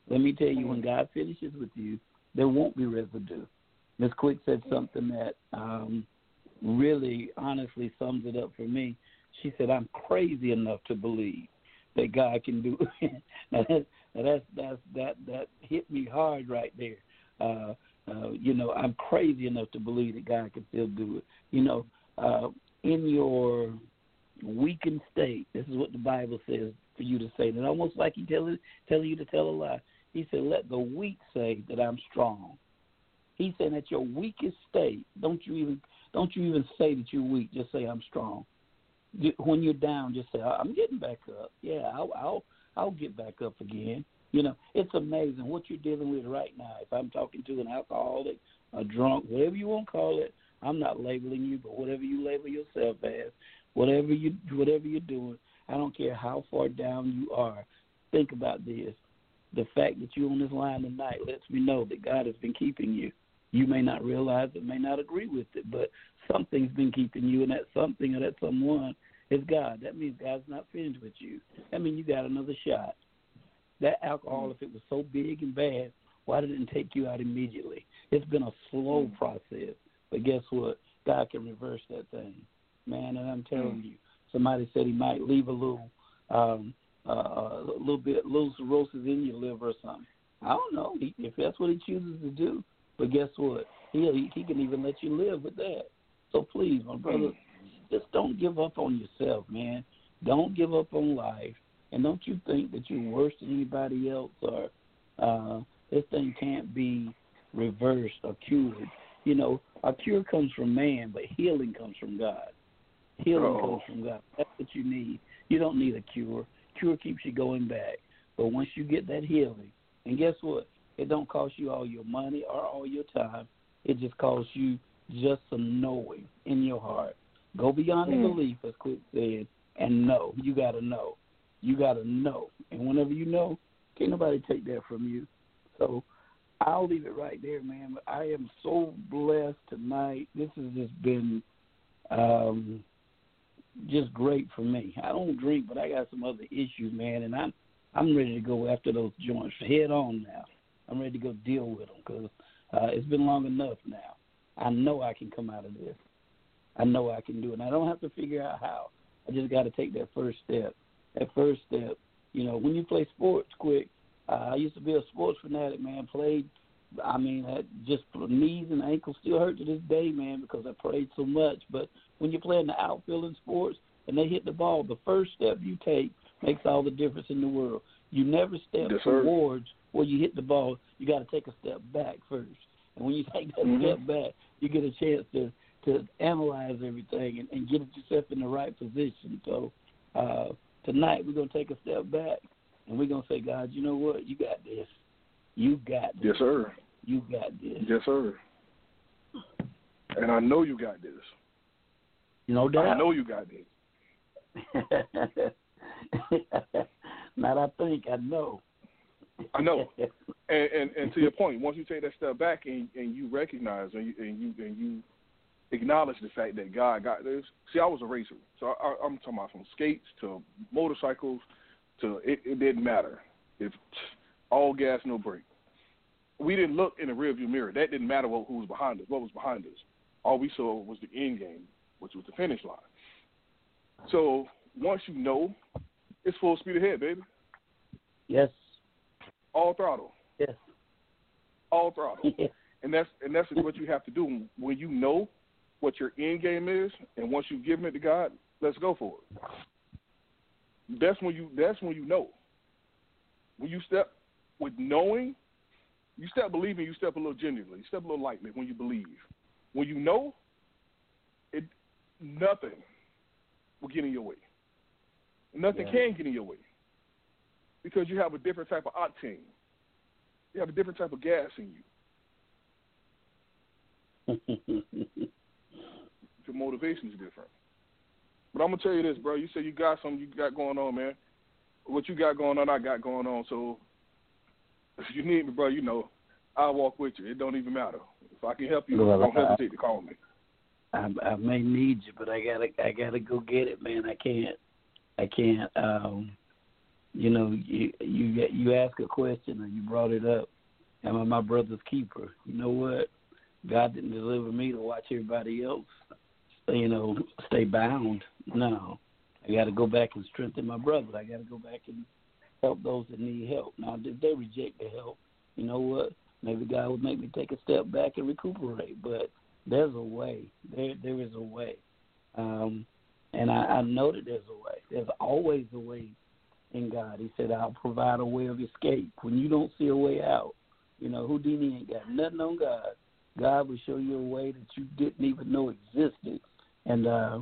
Let me tell you, when God finishes with you, there won't be residue. Miss Quick said something that um, really, honestly sums it up for me. She said, "I'm crazy enough to believe that God can do." now, that, now that's that's that that hit me hard right there. Uh, uh, you know, I'm crazy enough to believe that God can still do it. You know, uh, in your weakened state, this is what the Bible says for you to say. And almost like He telling telling you to tell a lie. He said, "Let the weak say that I'm strong." He said, "At your weakest state, don't you even don't you even say that you're weak. Just say I'm strong. When you're down, just say I'm getting back up. Yeah, I'll I'll I'll get back up again. You know, it's amazing what you're dealing with right now. If I'm talking to an alcoholic, a drunk, whatever you want to call it, I'm not labeling you, but whatever you label yourself as, whatever you whatever you're doing, I don't care how far down you are. Think about this. The fact that you're on this line tonight lets me know that God has been keeping you. You may not realize it, may not agree with it, but something's been keeping you, and that something or that someone is God. That means God's not finished with you. That means you got another shot. That alcohol, if it was so big and bad, why didn't it take you out immediately? It's been a slow mm-hmm. process, but guess what? God can reverse that thing, man. And I'm telling mm-hmm. you, somebody said he might leave a little, um, uh, a little bit, little cirrhosis in your liver or something. I don't know if that's what he chooses to do. But guess what? He he can even let you live with that. So please, my brother, just don't give up on yourself, man. Don't give up on life, and don't you think that you're worse than anybody else, or uh, this thing can't be reversed or cured. You know, a cure comes from man, but healing comes from God. Healing oh. comes from God. That's what you need. You don't need a cure. Cure keeps you going back. But once you get that healing, and guess what? It don't cost you all your money or all your time. It just costs you just some knowing in your heart. Go beyond mm. the belief, as Quick said, and know. You got to know. You got to know. And whenever you know, can't nobody take that from you. So I'll leave it right there, man. But I am so blessed tonight. This has just been um, just great for me. I don't drink, but I got some other issues, man, and I'm I'm ready to go after those joints head on now. I'm ready to go deal with them because uh, it's been long enough now. I know I can come out of this. I know I can do it. And I don't have to figure out how. I just got to take that first step. That first step. You know, when you play sports quick, uh, I used to be a sports fanatic, man. Played, I mean, I just knees and ankles still hurt to this day, man, because I played so much. But when you're playing the outfield in sports and they hit the ball, the first step you take makes all the difference in the world. You never step yes, towards where you hit the ball, you got to take a step back first. And when you take that mm-hmm. step back, you get a chance to to analyze everything and, and get yourself in the right position. So uh, tonight we're gonna take a step back and we're gonna say, God, you know what? You got this. You got this. Yes, sir. You got this. Yes, sir. And I know you got this. No doubt. I know you got this. Not I think, I know. I know. and, and and to your point, once you take that step back and and you recognize and you and you and you acknowledge the fact that God got this. See, I was a racer, so I, I'm talking about from skates to motorcycles to it, it didn't matter. If all gas, no brake. We didn't look in the rearview mirror. That didn't matter what, who was behind us. What was behind us? All we saw was the end game, which was the finish line. So once you know, it's full speed ahead, baby. Yes. All throttle. Yes. All throttle. Yes. And that's and that's what you have to do when you know what your end game is, and once you've given it to God, let's go for it. That's when you that's when you know. When you step with knowing, you step believing, you step a little genuinely, you step a little lightly when you believe. When you know, nothing will get in your way. Nothing yeah. can get in your way. Because you have a different type of octane. You have a different type of gas in you. your motivation is different. But I'm gonna tell you this, bro. You say you got something you got going on, man. What you got going on, I got going on. So if you need me, bro, you know, I'll walk with you. It don't even matter. If I can help you, don't hesitate to call me. I, I may need you, but I gotta I gotta go get it, man. I can't I can't. Um, you know, you you you ask a question or you brought it up. Am I my brother's keeper? You know what? God didn't deliver me to watch everybody else you know, stay bound. No. I got to go back and strengthen my brother. I got to go back and help those that need help. Now, if they reject the help, you know what? Maybe God would make me take a step back and recuperate. But there's a way. There, there is a way. Um, and I, I know that there's a way. There's always a way in God. He said, I'll provide a way of escape. When you don't see a way out, you know, Houdini ain't got nothing on God. God will show you a way that you didn't even know existed and uh,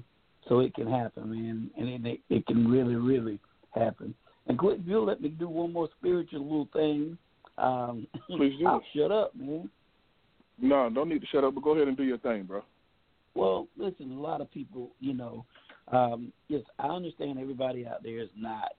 so it can happen, man, and it it can really, really happen. And quick, if you'll let me do one more spiritual little thing, um, please do. I'll shut up, man. No, don't need to shut up, but go ahead and do your thing, bro. Well, listen, a lot of people, you know, um, yes, I understand everybody out there is not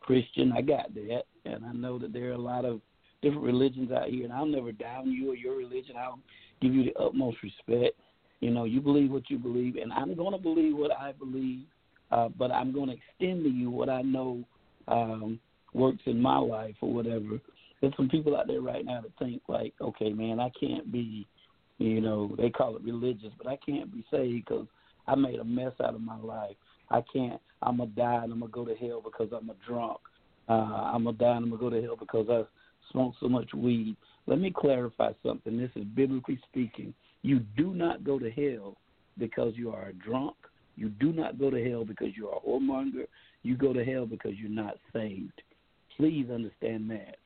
Christian. I got that, and I know that there are a lot of different religions out here, and I'll never down you or your religion. I'll give you the utmost respect. You know, you believe what you believe, and I'm going to believe what I believe, uh, but I'm going to extend to you what I know um, works in my life or whatever. There's some people out there right now that think like, okay, man, I can't be, you know, they call it religious, but I can't be saved because I made a mess out of my life. I can't. I'm gonna die and I'm gonna go to hell because I'm a drunk. Uh, I'm gonna die and I'm gonna go to hell because I smoked so much weed. Let me clarify something. This is biblically speaking. You do not go to hell because you are a drunk. You do not go to hell because you are a whoremonger. You go to hell because you're not saved. Please understand that.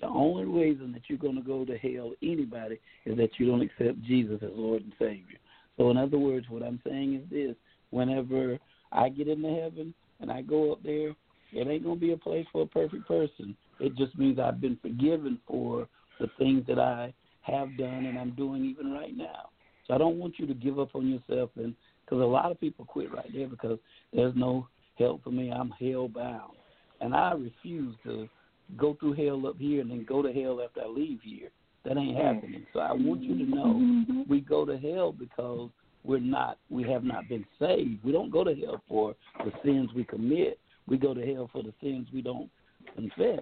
The only reason that you're going to go to hell, anybody, is that you don't accept Jesus as Lord and Savior. So, in other words, what I'm saying is this whenever I get into heaven and I go up there, it ain't going to be a place for a perfect person. It just means I've been forgiven for the things that I have done and I'm doing even right now. So I don't want you to give up on yourself, and because a lot of people quit right there because there's no help for me. I'm hell bound, and I refuse to go through hell up here and then go to hell after I leave here. That ain't mm-hmm. happening. So I want you to know mm-hmm. we go to hell because we're not we have not been saved. We don't go to hell for the sins we commit. We go to hell for the sins we don't confess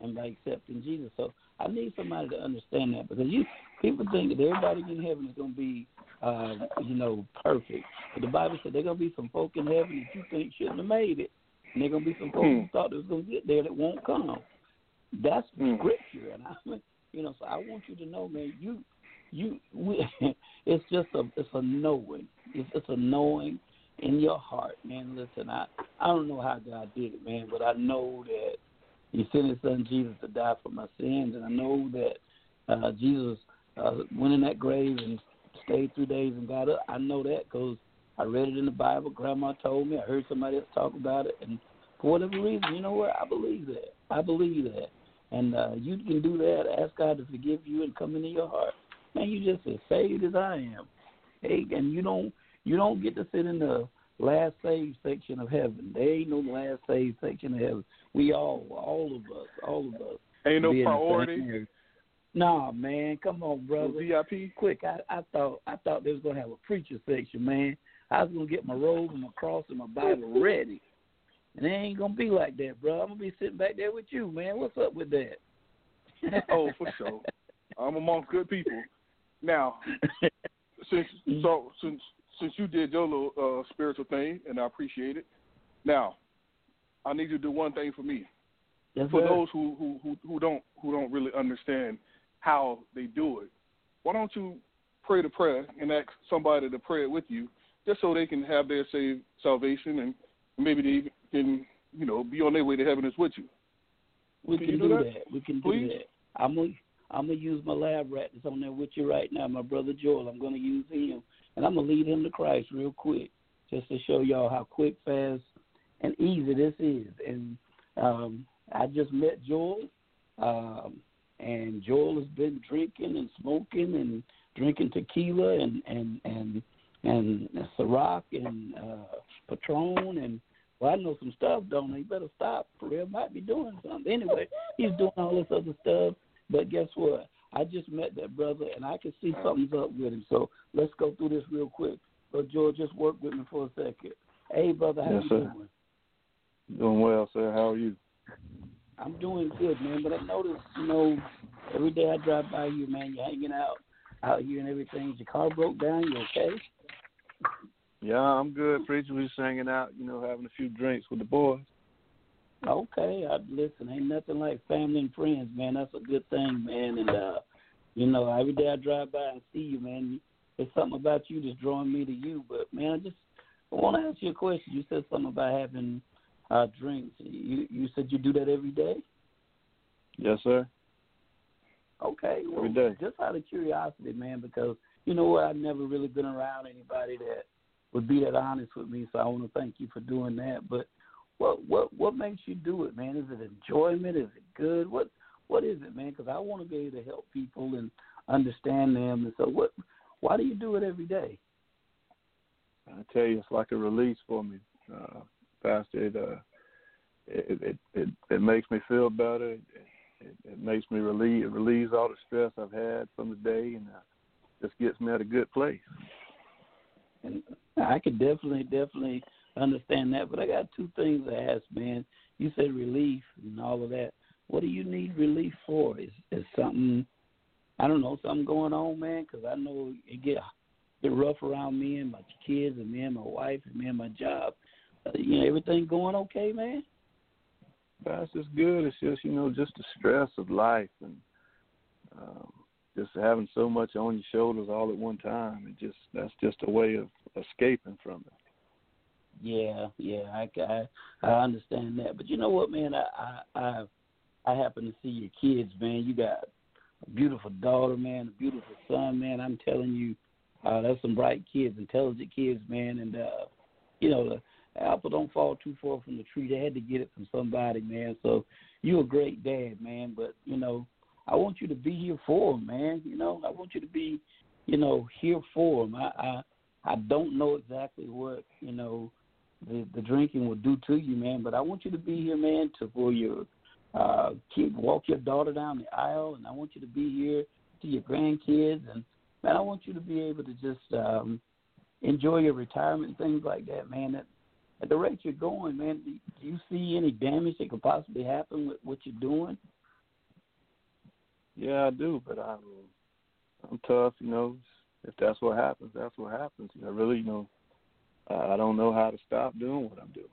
and by accepting Jesus. So I need somebody to understand that because you people think that everybody in heaven is going to be, uh, you know, perfect. But the Bible said there's going to be some folk in heaven that you think shouldn't have made it, and there's going to be some folk who hmm. thought they was going to get there that won't come. That's mm. scripture, and I'm, you know, so I want you to know, man, you, you, we, it's just a, it's a knowing, it's just a knowing in your heart, man. Listen, I, I don't know how God did it, man, but I know that He sent His Son Jesus to die for my sins, and I know that uh, Jesus uh, went in that grave and stayed three days and got up. I know that because I read it in the Bible. Grandma told me. I heard somebody else talk about it, and for whatever reason, you know what? I believe that. I believe that, and uh, you can do that. Ask God to forgive you and come into your heart. Man, you just as saved as I am. Hey, and you don't you don't get to sit in the last saved section of heaven. There ain't no last saved section of heaven. We all, all of us, all of us. Ain't no priority. Nah, man, come on, brother. VIP. Quick, I, I thought I thought they was gonna have a preacher section, man. I was gonna get my robe and my cross and my Bible ready, and it ain't gonna be like that, bro. I'm gonna be sitting back there with you, man. What's up with that? oh, for sure. I'm amongst good people. Now, since so since since you did your little uh, spiritual thing, and I appreciate it. Now, I need you to do one thing for me. Yes, for sir. those who, who who who don't who don't really understand how they do it, why don't you pray the prayer and ask somebody to pray it with you, just so they can have their saved salvation and maybe they can you know be on their way to heaven is with you. We Can can, do do that? that. We can Please? do that. I'm gonna I'm gonna use my lab rat that's on there with you right now, my brother Joel. I'm gonna use him, and I'm gonna lead him to Christ real quick, just to show y'all how quick, fast, and easy this is. And um, I just met Joel, um, and Joel has been drinking and smoking and drinking tequila and and and and Ciroc and uh, Patron and well, I know some stuff, don't I? You better stop. For real, might be doing something. Anyway, he's doing all this other stuff. But guess what? I just met that brother, and I can see something's up with him. So let's go through this real quick. So George, just work with me for a second. Hey, brother, how Yes, you sir. doing? Doing well, sir. How are you? I'm doing good, man. But I noticed, you know, every day I drive by you, man, you're hanging out out here and everything. Is your car broke down? You okay? Yeah, I'm good, preacher. Just hanging out, you know, having a few drinks with the boys. Okay, I listen. Ain't nothing like family and friends, man. That's a good thing, man. And uh, you know, every day I drive by and see you, man. There's something about you that's drawing me to you. But man, I just I want to ask you a question. You said something about having uh drinks. You you said you do that every day. Yes, sir. Okay, well, Every day. just out of curiosity, man, because you know what, I've never really been around anybody that would be that honest with me. So I want to thank you for doing that. But what what what makes you do it, man? Is it enjoyment? Is it good? What what is it, man? Because I want to be able to help people and understand them. And so, what? Why do you do it every day? I tell you, it's like a release for me, uh, Pastor. It, uh, it it it it makes me feel better. It, it, makes me relieve it relieves all the stress I've had from the day, and uh, just gets me at a good place. And I could definitely, definitely understand that. But I got two things to ask, man. You said relief and all of that. What do you need relief for? Is is something I don't know something going on, man? Because I know it get get rough around me and my kids and me and my wife and me and my job. Uh, you know, everything going okay, man? That's just good. It's just you know just the stress of life and um, just having so much on your shoulders all at one time. It just that's just a way of escaping from it. Yeah, yeah, I, I I understand that. But you know what, man? I I I, I happen to see your kids, man. You got a beautiful daughter, man, a beautiful son, man. I'm telling you, uh, that's some bright kids, intelligent kids, man. And uh, you know, the apple don't fall too far from the tree. They had to get it from somebody, man. So you're a great dad, man. But you know, I want you to be here for them, man. You know, I want you to be, you know, here for them. I I I don't know exactly what you know the the drinking will do to you, man. But I want you to be here, man, to for your uh kid walk your daughter down the aisle and I want you to be here to your grandkids and man, I want you to be able to just um enjoy your retirement things like that, man. That at the rate you're going, man, do you see any damage that could possibly happen with what you're doing? Yeah, I do, but I'm I'm tough. You know, if that's what happens, that's what happens. Know, really, you know, I I don't know how to stop doing what I'm doing.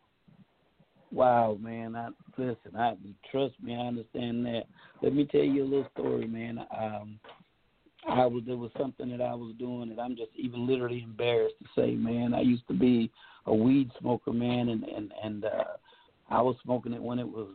Wow, man. I listen. I trust me. I understand that. Let me tell you a little story, man. Um, I was there was something that I was doing that I'm just even literally embarrassed to say, man. I used to be a weed smoker, man, and and and uh, I was smoking it when it was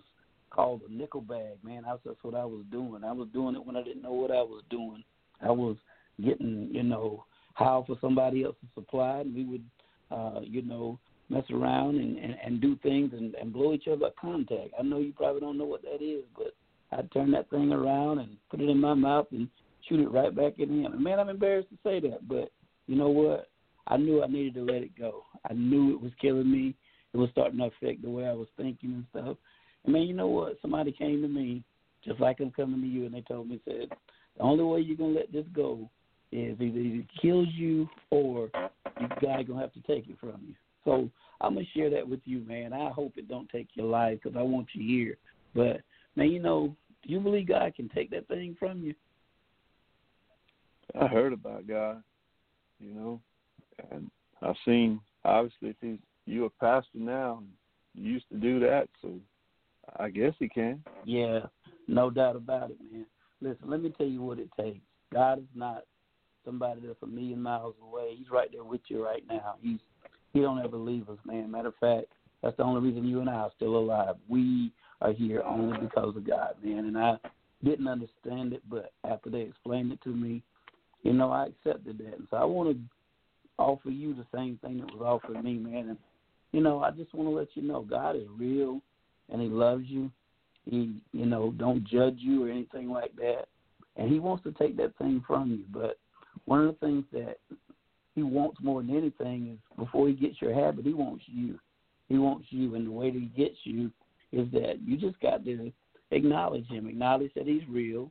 called a nickel bag, man. That's that's what I was doing. I was doing it when I didn't know what I was doing. I was getting, you know, how for somebody else's supply, and we would, uh, you know, mess around and, and, and do things and, and blow each other up contact. I know you probably don't know what that is, but I'd turn that thing around and put it in my mouth and shoot it right back at him. And man, I'm embarrassed to say that, but you know what? I knew I needed to let it go. I knew it was killing me. It was starting to affect the way I was thinking and stuff. And man, you know what? Somebody came to me, just like I'm coming to you, and they told me, said, the only way you're gonna let this go is either it kills you or you God gonna have to take it from you. So I'm gonna share that with you, man. I hope it don't take your life because I want you here. But man, you know, do you believe God can take that thing from you? I heard about God, you know, and I've seen obviously if he's you a pastor now, you used to do that, so I guess he can. Yeah, no doubt about it, man. Listen, let me tell you what it takes. God is not somebody that's a million miles away. He's right there with you right now. He's he don't ever leave us, man. Matter of fact, that's the only reason you and I are still alive. We are here only because of God, man. And I didn't understand it, but after they explained it to me, you know, I accepted that. And so I want to offer you the same thing that was offered me, man. And you know, I just want to let you know God is real, and He loves you. He, you know, don't judge you or anything like that. And He wants to take that thing from you, but one of the things that he wants more than anything is before he gets your habit, he wants you. He wants you, and the way that he gets you is that you just got to acknowledge him, acknowledge that he's real,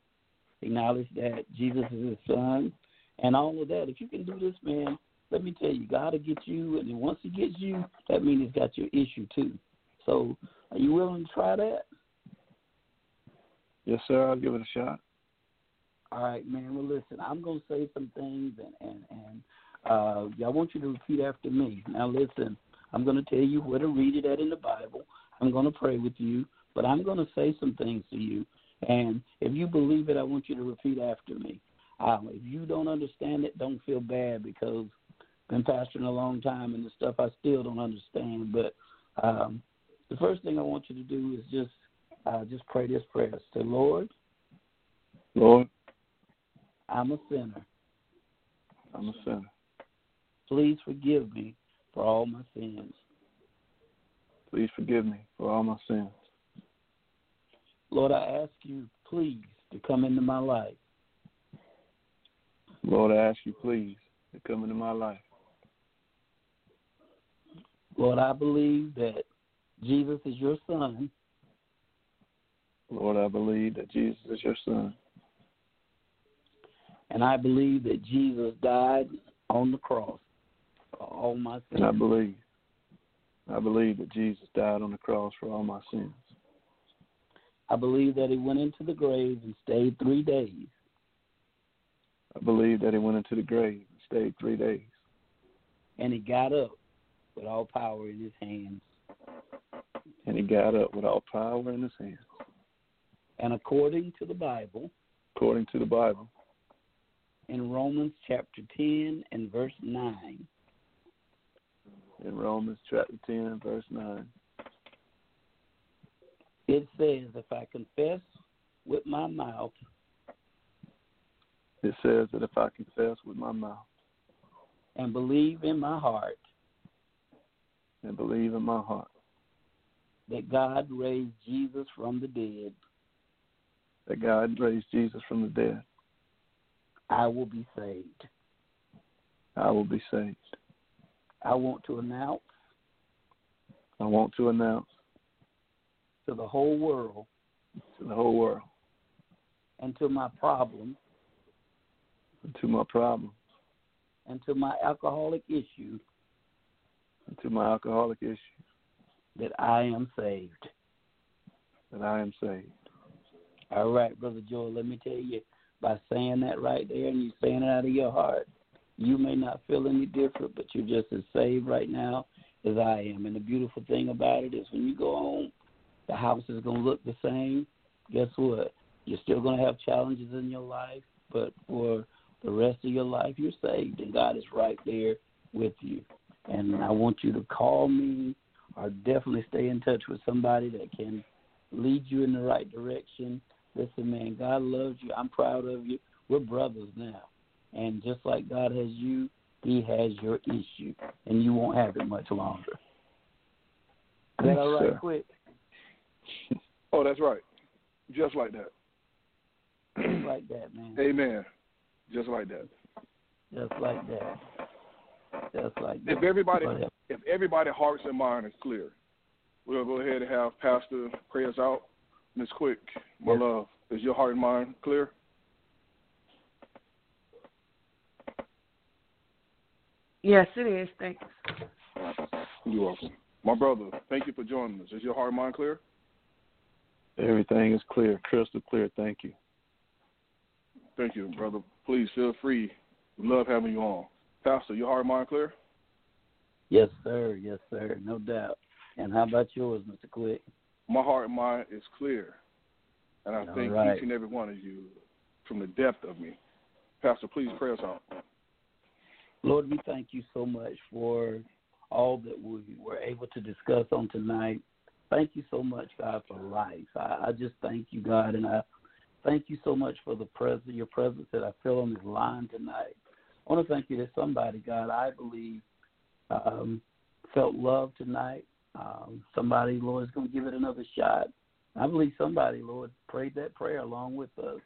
acknowledge that Jesus is his son, and all of that. If you can do this, man, let me tell you, God will get you, and then once he gets you, that means he's got your issue too. So, are you willing to try that? Yes, sir. I'll give it a shot. All right, man. Well, listen, I'm gonna say some things, and and and uh, I want you to repeat after me. Now, listen, I'm going to tell you where to read it at in the Bible. I'm going to pray with you, but I'm going to say some things to you. And if you believe it, I want you to repeat after me. Um, if you don't understand it, don't feel bad because I've been pastoring a long time and the stuff I still don't understand. But um, the first thing I want you to do is just uh, just pray this prayer. Say, Lord, Lord, I'm a sinner. I'm a sinner. Please forgive me for all my sins. Please forgive me for all my sins. Lord, I ask you, please, to come into my life. Lord, I ask you, please, to come into my life. Lord, I believe that Jesus is your son. Lord, I believe that Jesus is your son. And I believe that Jesus died on the cross for all my sins. And I believe. I believe that Jesus died on the cross for all my sins. I believe that he went into the grave and stayed three days. I believe that he went into the grave and stayed three days. And he got up with all power in his hands. And he got up with all power in his hands. And according to the Bible, according to the Bible, in Romans chapter 10 and verse 9, in Romans chapter 10, verse 9. It says, If I confess with my mouth, it says that if I confess with my mouth and believe in my heart, and believe in my heart that God raised Jesus from the dead, that God raised Jesus from the dead, I will be saved. I will be saved. I want to announce. I want to announce to the whole world. To the whole world. And to my problems. And to my problems. And to my alcoholic issue. And to my alcoholic issues. That I am saved. That I am saved. All right, Brother Joel, let me tell you, by saying that right there and you saying it out of your heart, you may not feel any different, but you're just as saved right now as I am. And the beautiful thing about it is when you go home, the house is going to look the same. Guess what? You're still going to have challenges in your life, but for the rest of your life, you're saved, and God is right there with you. And I want you to call me or definitely stay in touch with somebody that can lead you in the right direction. Listen, man, God loves you. I'm proud of you. We're brothers now. And just like God has you, He has your issue, and you won't have it much longer. Is that all right, Sir. quick? Oh, that's right. Just like that. Just like that, man. Amen. Just like that. Just like that. Just like that. If everybody uh, if everybody hearts and mind is clear, we'll go ahead and have Pastor pray us out. Miss Quick, my Yes. love, is your heart and mind clear? Yes, it is. Thanks. You're welcome. My brother, thank you for joining us. Is your heart and mind clear? Everything is clear, crystal clear. Thank you. Thank you, brother. Please feel free. We love having you on. Pastor, your heart and mind clear? yes, sir. Yes, sir. No doubt. And how about yours, Mr. Quick? My heart and mind is clear. And I All thank right. each and every one of you from the depth of me. Pastor, please pray us out. Lord, we thank you so much for all that we were able to discuss on tonight. Thank you so much, God, for life. I, I just thank you, God, and I thank you so much for the presence, your presence that I feel on this line tonight. I want to thank you that somebody, God, I believe, um, felt love tonight. Um, somebody, Lord, is going to give it another shot. I believe somebody, Lord, prayed that prayer along with us.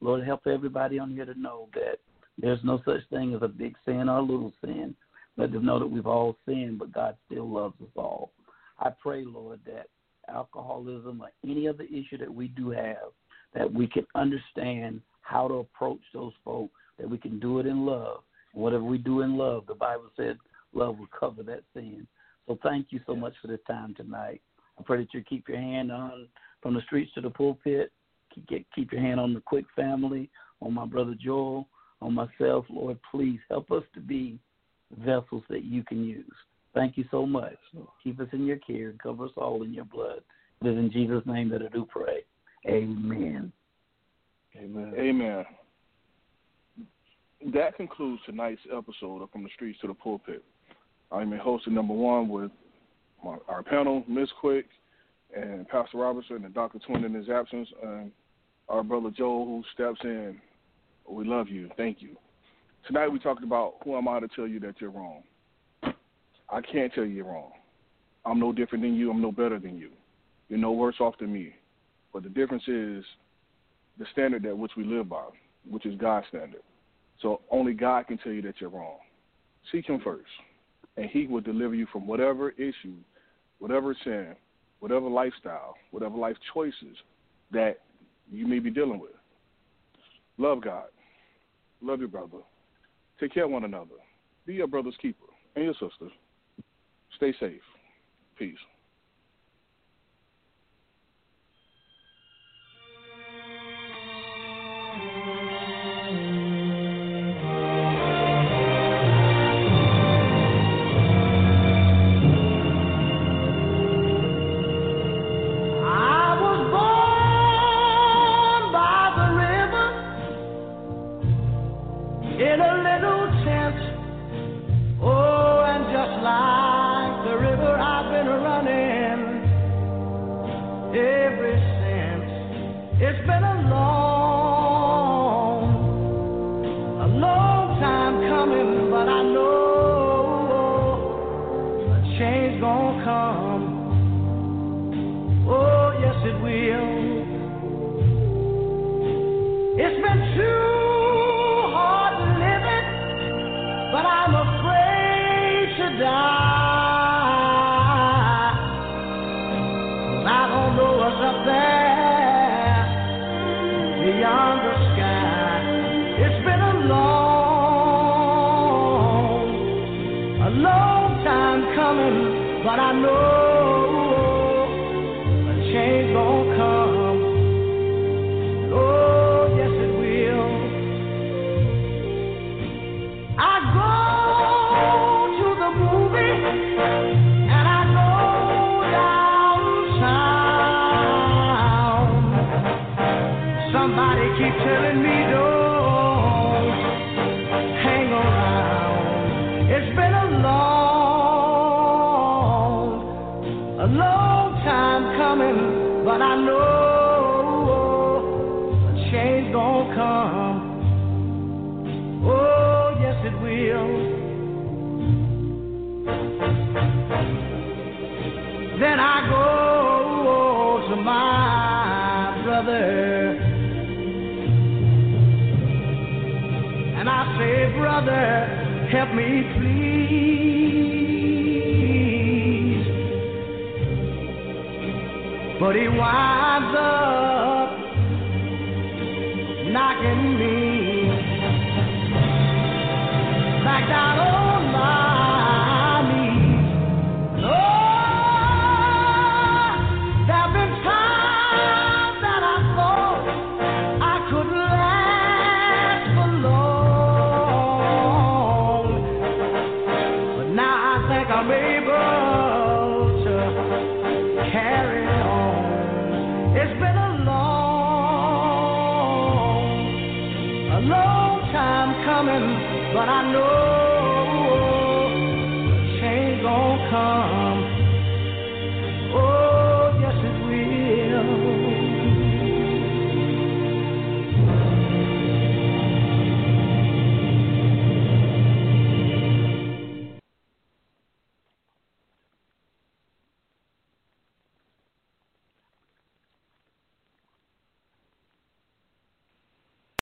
Lord, help everybody on here to know that there's no such thing as a big sin or a little sin. Let them know that we've all sinned, but God still loves us all. I pray, Lord, that alcoholism or any other issue that we do have, that we can understand how to approach those folk, that we can do it in love. And whatever we do in love, the Bible said love will cover that sin. So thank you so much for this time tonight. I pray that you keep your hand on from the streets to the pulpit. Keep, keep your hand on the quick family, on my brother Joel, on myself. Lord, please help us to be vessels that you can use. Thank you so much. Keep us in your care and cover us all in your blood. It is in Jesus' name that I do pray. Amen. Amen. Amen. That concludes tonight's episode of From the Streets to the Pulpit. I'm your host, number one, with my, our panel, Miss Quick, and Pastor Robertson, and Dr. Twin in his absence, and our brother Joel, who steps in. We love you. Thank you. Tonight we talked about who am I to tell you that you're wrong. I can't tell you you're wrong. I'm no different than you. I'm no better than you. You're no worse off than me. But the difference is the standard that which we live by, which is God's standard. So only God can tell you that you're wrong. Seek Him first, and He will deliver you from whatever issue, whatever sin, whatever lifestyle, whatever life choices that you may be dealing with. Love God. Love your brother. Take care of one another. Be your brother's keeper and your sister. Stay safe. Peace.